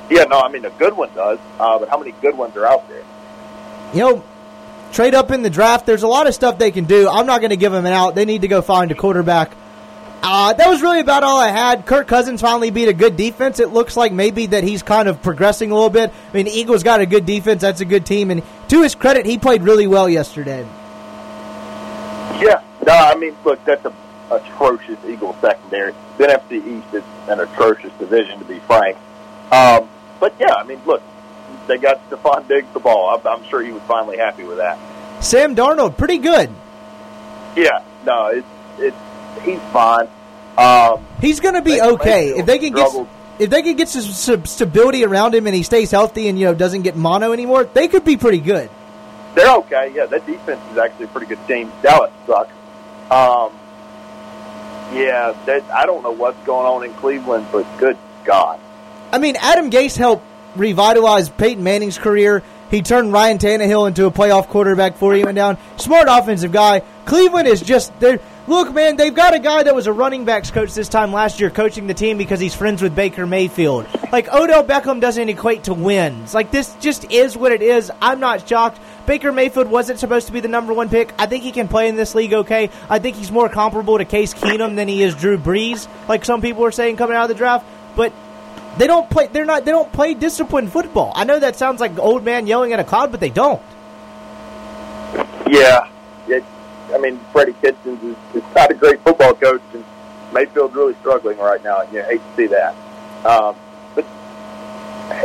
Speaker 5: Yeah, no, I mean a good one does, uh, but how many good ones are out there?
Speaker 4: You know, trade up in the draft. There's a lot of stuff they can do. I'm not going to give them an out. They need to go find a quarterback. Uh, that was really about all I had. Kirk Cousins finally beat a good defense. It looks like maybe that he's kind of progressing a little bit. I mean, Eagles got a good defense. That's a good team. And to his credit, he played really well yesterday.
Speaker 5: Yeah. No, I mean, look, that's a atrocious Eagles secondary. The NFC East is an atrocious division, to be frank. Um, but yeah, I mean, look, they got Stefon Diggs the ball. I'm, I'm sure he was finally happy with that.
Speaker 4: Sam Darnold, pretty good.
Speaker 5: Yeah, no, it's it's he's fine. Um,
Speaker 4: He's going to be okay if they can get if they can get some, stability around him and he stays healthy and you know doesn't get mono anymore. They could be pretty good.
Speaker 5: they're okay. Yeah, that defense is actually a pretty good team. Dallas sucks. Um, yeah, that, I don't know what's going on in Cleveland, but good God.
Speaker 4: I mean, Adam Gase helped revitalize Peyton Manning's career. He turned Ryan Tannehill into a playoff quarterback before he went down. Smart offensive guy. Cleveland is just they're look, man. They've got a guy that was a running backs coach this time last year, coaching the team because he's friends with Baker Mayfield. Like Odell Beckham doesn't equate to wins. Like this just is what it is. I'm not shocked. Baker Mayfield wasn't supposed to be the number one pick. I think he can play in this league okay. I think he's more comparable to Case Keenum than he is Drew Brees, like some people were saying coming out of the draft. But they don't play. They're not. They don't play disciplined football. I know that sounds like old man yelling at a cloud, but they don't.
Speaker 5: Yeah, I mean, Freddie Kitchens is, is not a great football coach, and Mayfield's really struggling right now, and you hate to see that. Um, but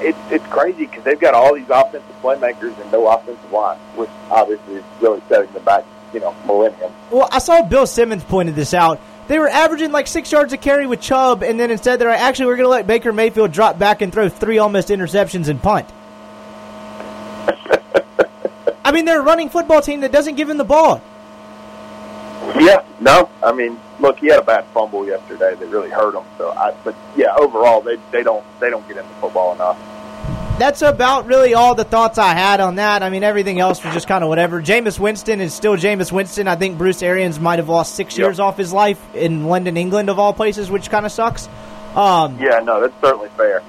Speaker 5: it's it's crazy because they've got all these offensive playmakers and no offensive line, which obviously is really setting them back, you know, millennium.
Speaker 4: Well, I saw Bill Simmons pointed this out. They were averaging like six yards a carry with Chubb, and then instead they're like, actually we're going to let Baker Mayfield drop back and throw three almost interceptions and punt. I mean, they're a running football team that doesn't give him the ball.
Speaker 5: Yeah, no, I mean, look, he had a bad fumble yesterday that really hurt him. So, I, but yeah, overall, they they don't they don't get into football enough.
Speaker 4: That's about really all the thoughts I had on that. I mean, everything else was just kind of whatever. Jameis Winston is still Jameis Winston. I think Bruce Arians might have lost six
Speaker 5: Yep.
Speaker 4: years off his life in London, England, of all places, which kind of sucks. Um,
Speaker 5: Yeah, no, that's certainly fair.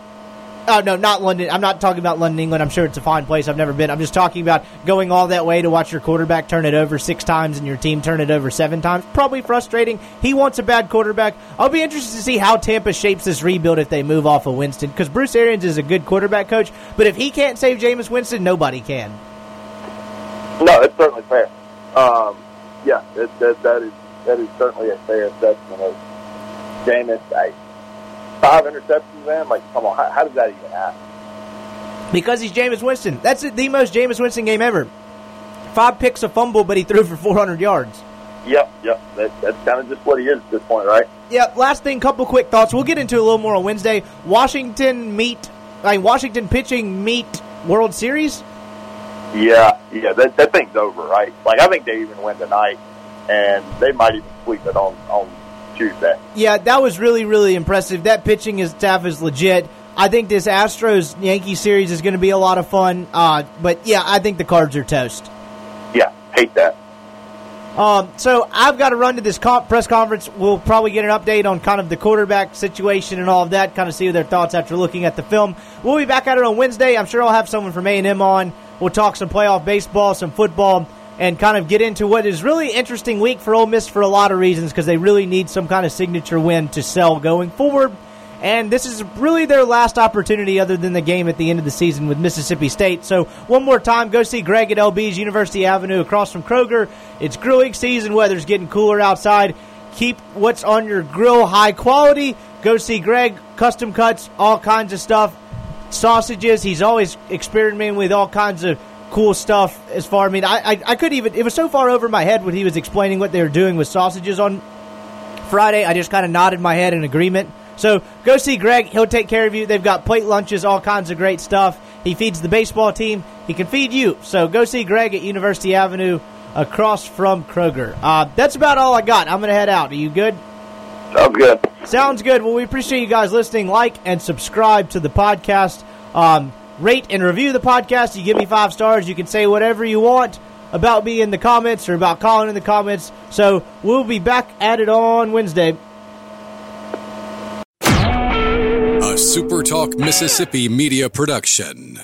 Speaker 4: Oh no, not London. I'm not talking about London, England. I'm sure it's a fine place. I've never been. I'm just talking about going all that way to watch your quarterback turn it over six times and your team turn it over seven times. Probably frustrating. He wants a bad quarterback. I'll be interested to see how Tampa shapes this rebuild if they move off of Winston because Bruce Arians is a good quarterback coach. But if he can't save Jameis Winston, nobody can.
Speaker 5: No, it's certainly fair. Um, yeah, that, that, that is that is certainly a fair assessment of Jameis. Hey, five interceptions, man. Like, come on, how, how does that even happen?
Speaker 4: Because he's Jameis Winston. That's the most Jameis Winston game ever. Five picks, a fumble, but he threw for 400 yards.
Speaker 5: Yep, yep. That, that's kind of just what he is at this point, right?
Speaker 4: Yeah, last thing, couple quick thoughts. We'll get into a little more on Wednesday. Washington meet, I mean, Washington pitching meet World Series.
Speaker 5: Yeah, yeah. That that thing's over, right? Like, I think they even win tonight, and they might even sweep it on on Tuesday.
Speaker 4: Yeah, that was really, really impressive. That pitching is staff is legit. I think this Astros Yankee series is going to be a lot of fun. Uh, but yeah, I think the Cards are toast.
Speaker 5: Yeah, hate that.
Speaker 4: Um, so I've got to run to this com- press conference. We'll probably get an update on kind of the quarterback situation and all of that. Kind of see their thoughts after looking at the film. We'll be back at it on Wednesday. I'm sure I'll have someone from A and M on. We'll talk some playoff baseball, some football, and kind of get into what is really interesting week for Ole Miss for a lot of reasons because they really need some kind of signature win to sell going forward. And this is really their last opportunity other than the game at the end of the season with Mississippi State. So, one more time, go see Greg at LB's University Avenue across from Kroger. It's grilling season, weather's getting cooler outside. Keep what's on your grill high quality. Go see Greg, custom cuts, all kinds of stuff. Sausages, he's always experimenting with all kinds of cool stuff as far I mean I, I I could even it was so far over my head when he was explaining what they were doing with sausages on Friday, I just kind of nodded my head in agreement. So go see Greg. He'll take care of you. They've got plate lunches, all kinds of great stuff. He feeds the baseball team. He can feed you. So go see Greg at University Avenue across from Kroger. Uh, that's about all I got. I'm going to head out. Are you good?
Speaker 5: Sounds good.
Speaker 4: Sounds good. Well, we appreciate you guys listening. Like and subscribe to the podcast. Um, rate and review the podcast. You give me five stars. You can say whatever you want about me in the comments or about Colin in the comments. So we'll be back at it on Wednesday.
Speaker 1: A SuperTalk Mississippi media production.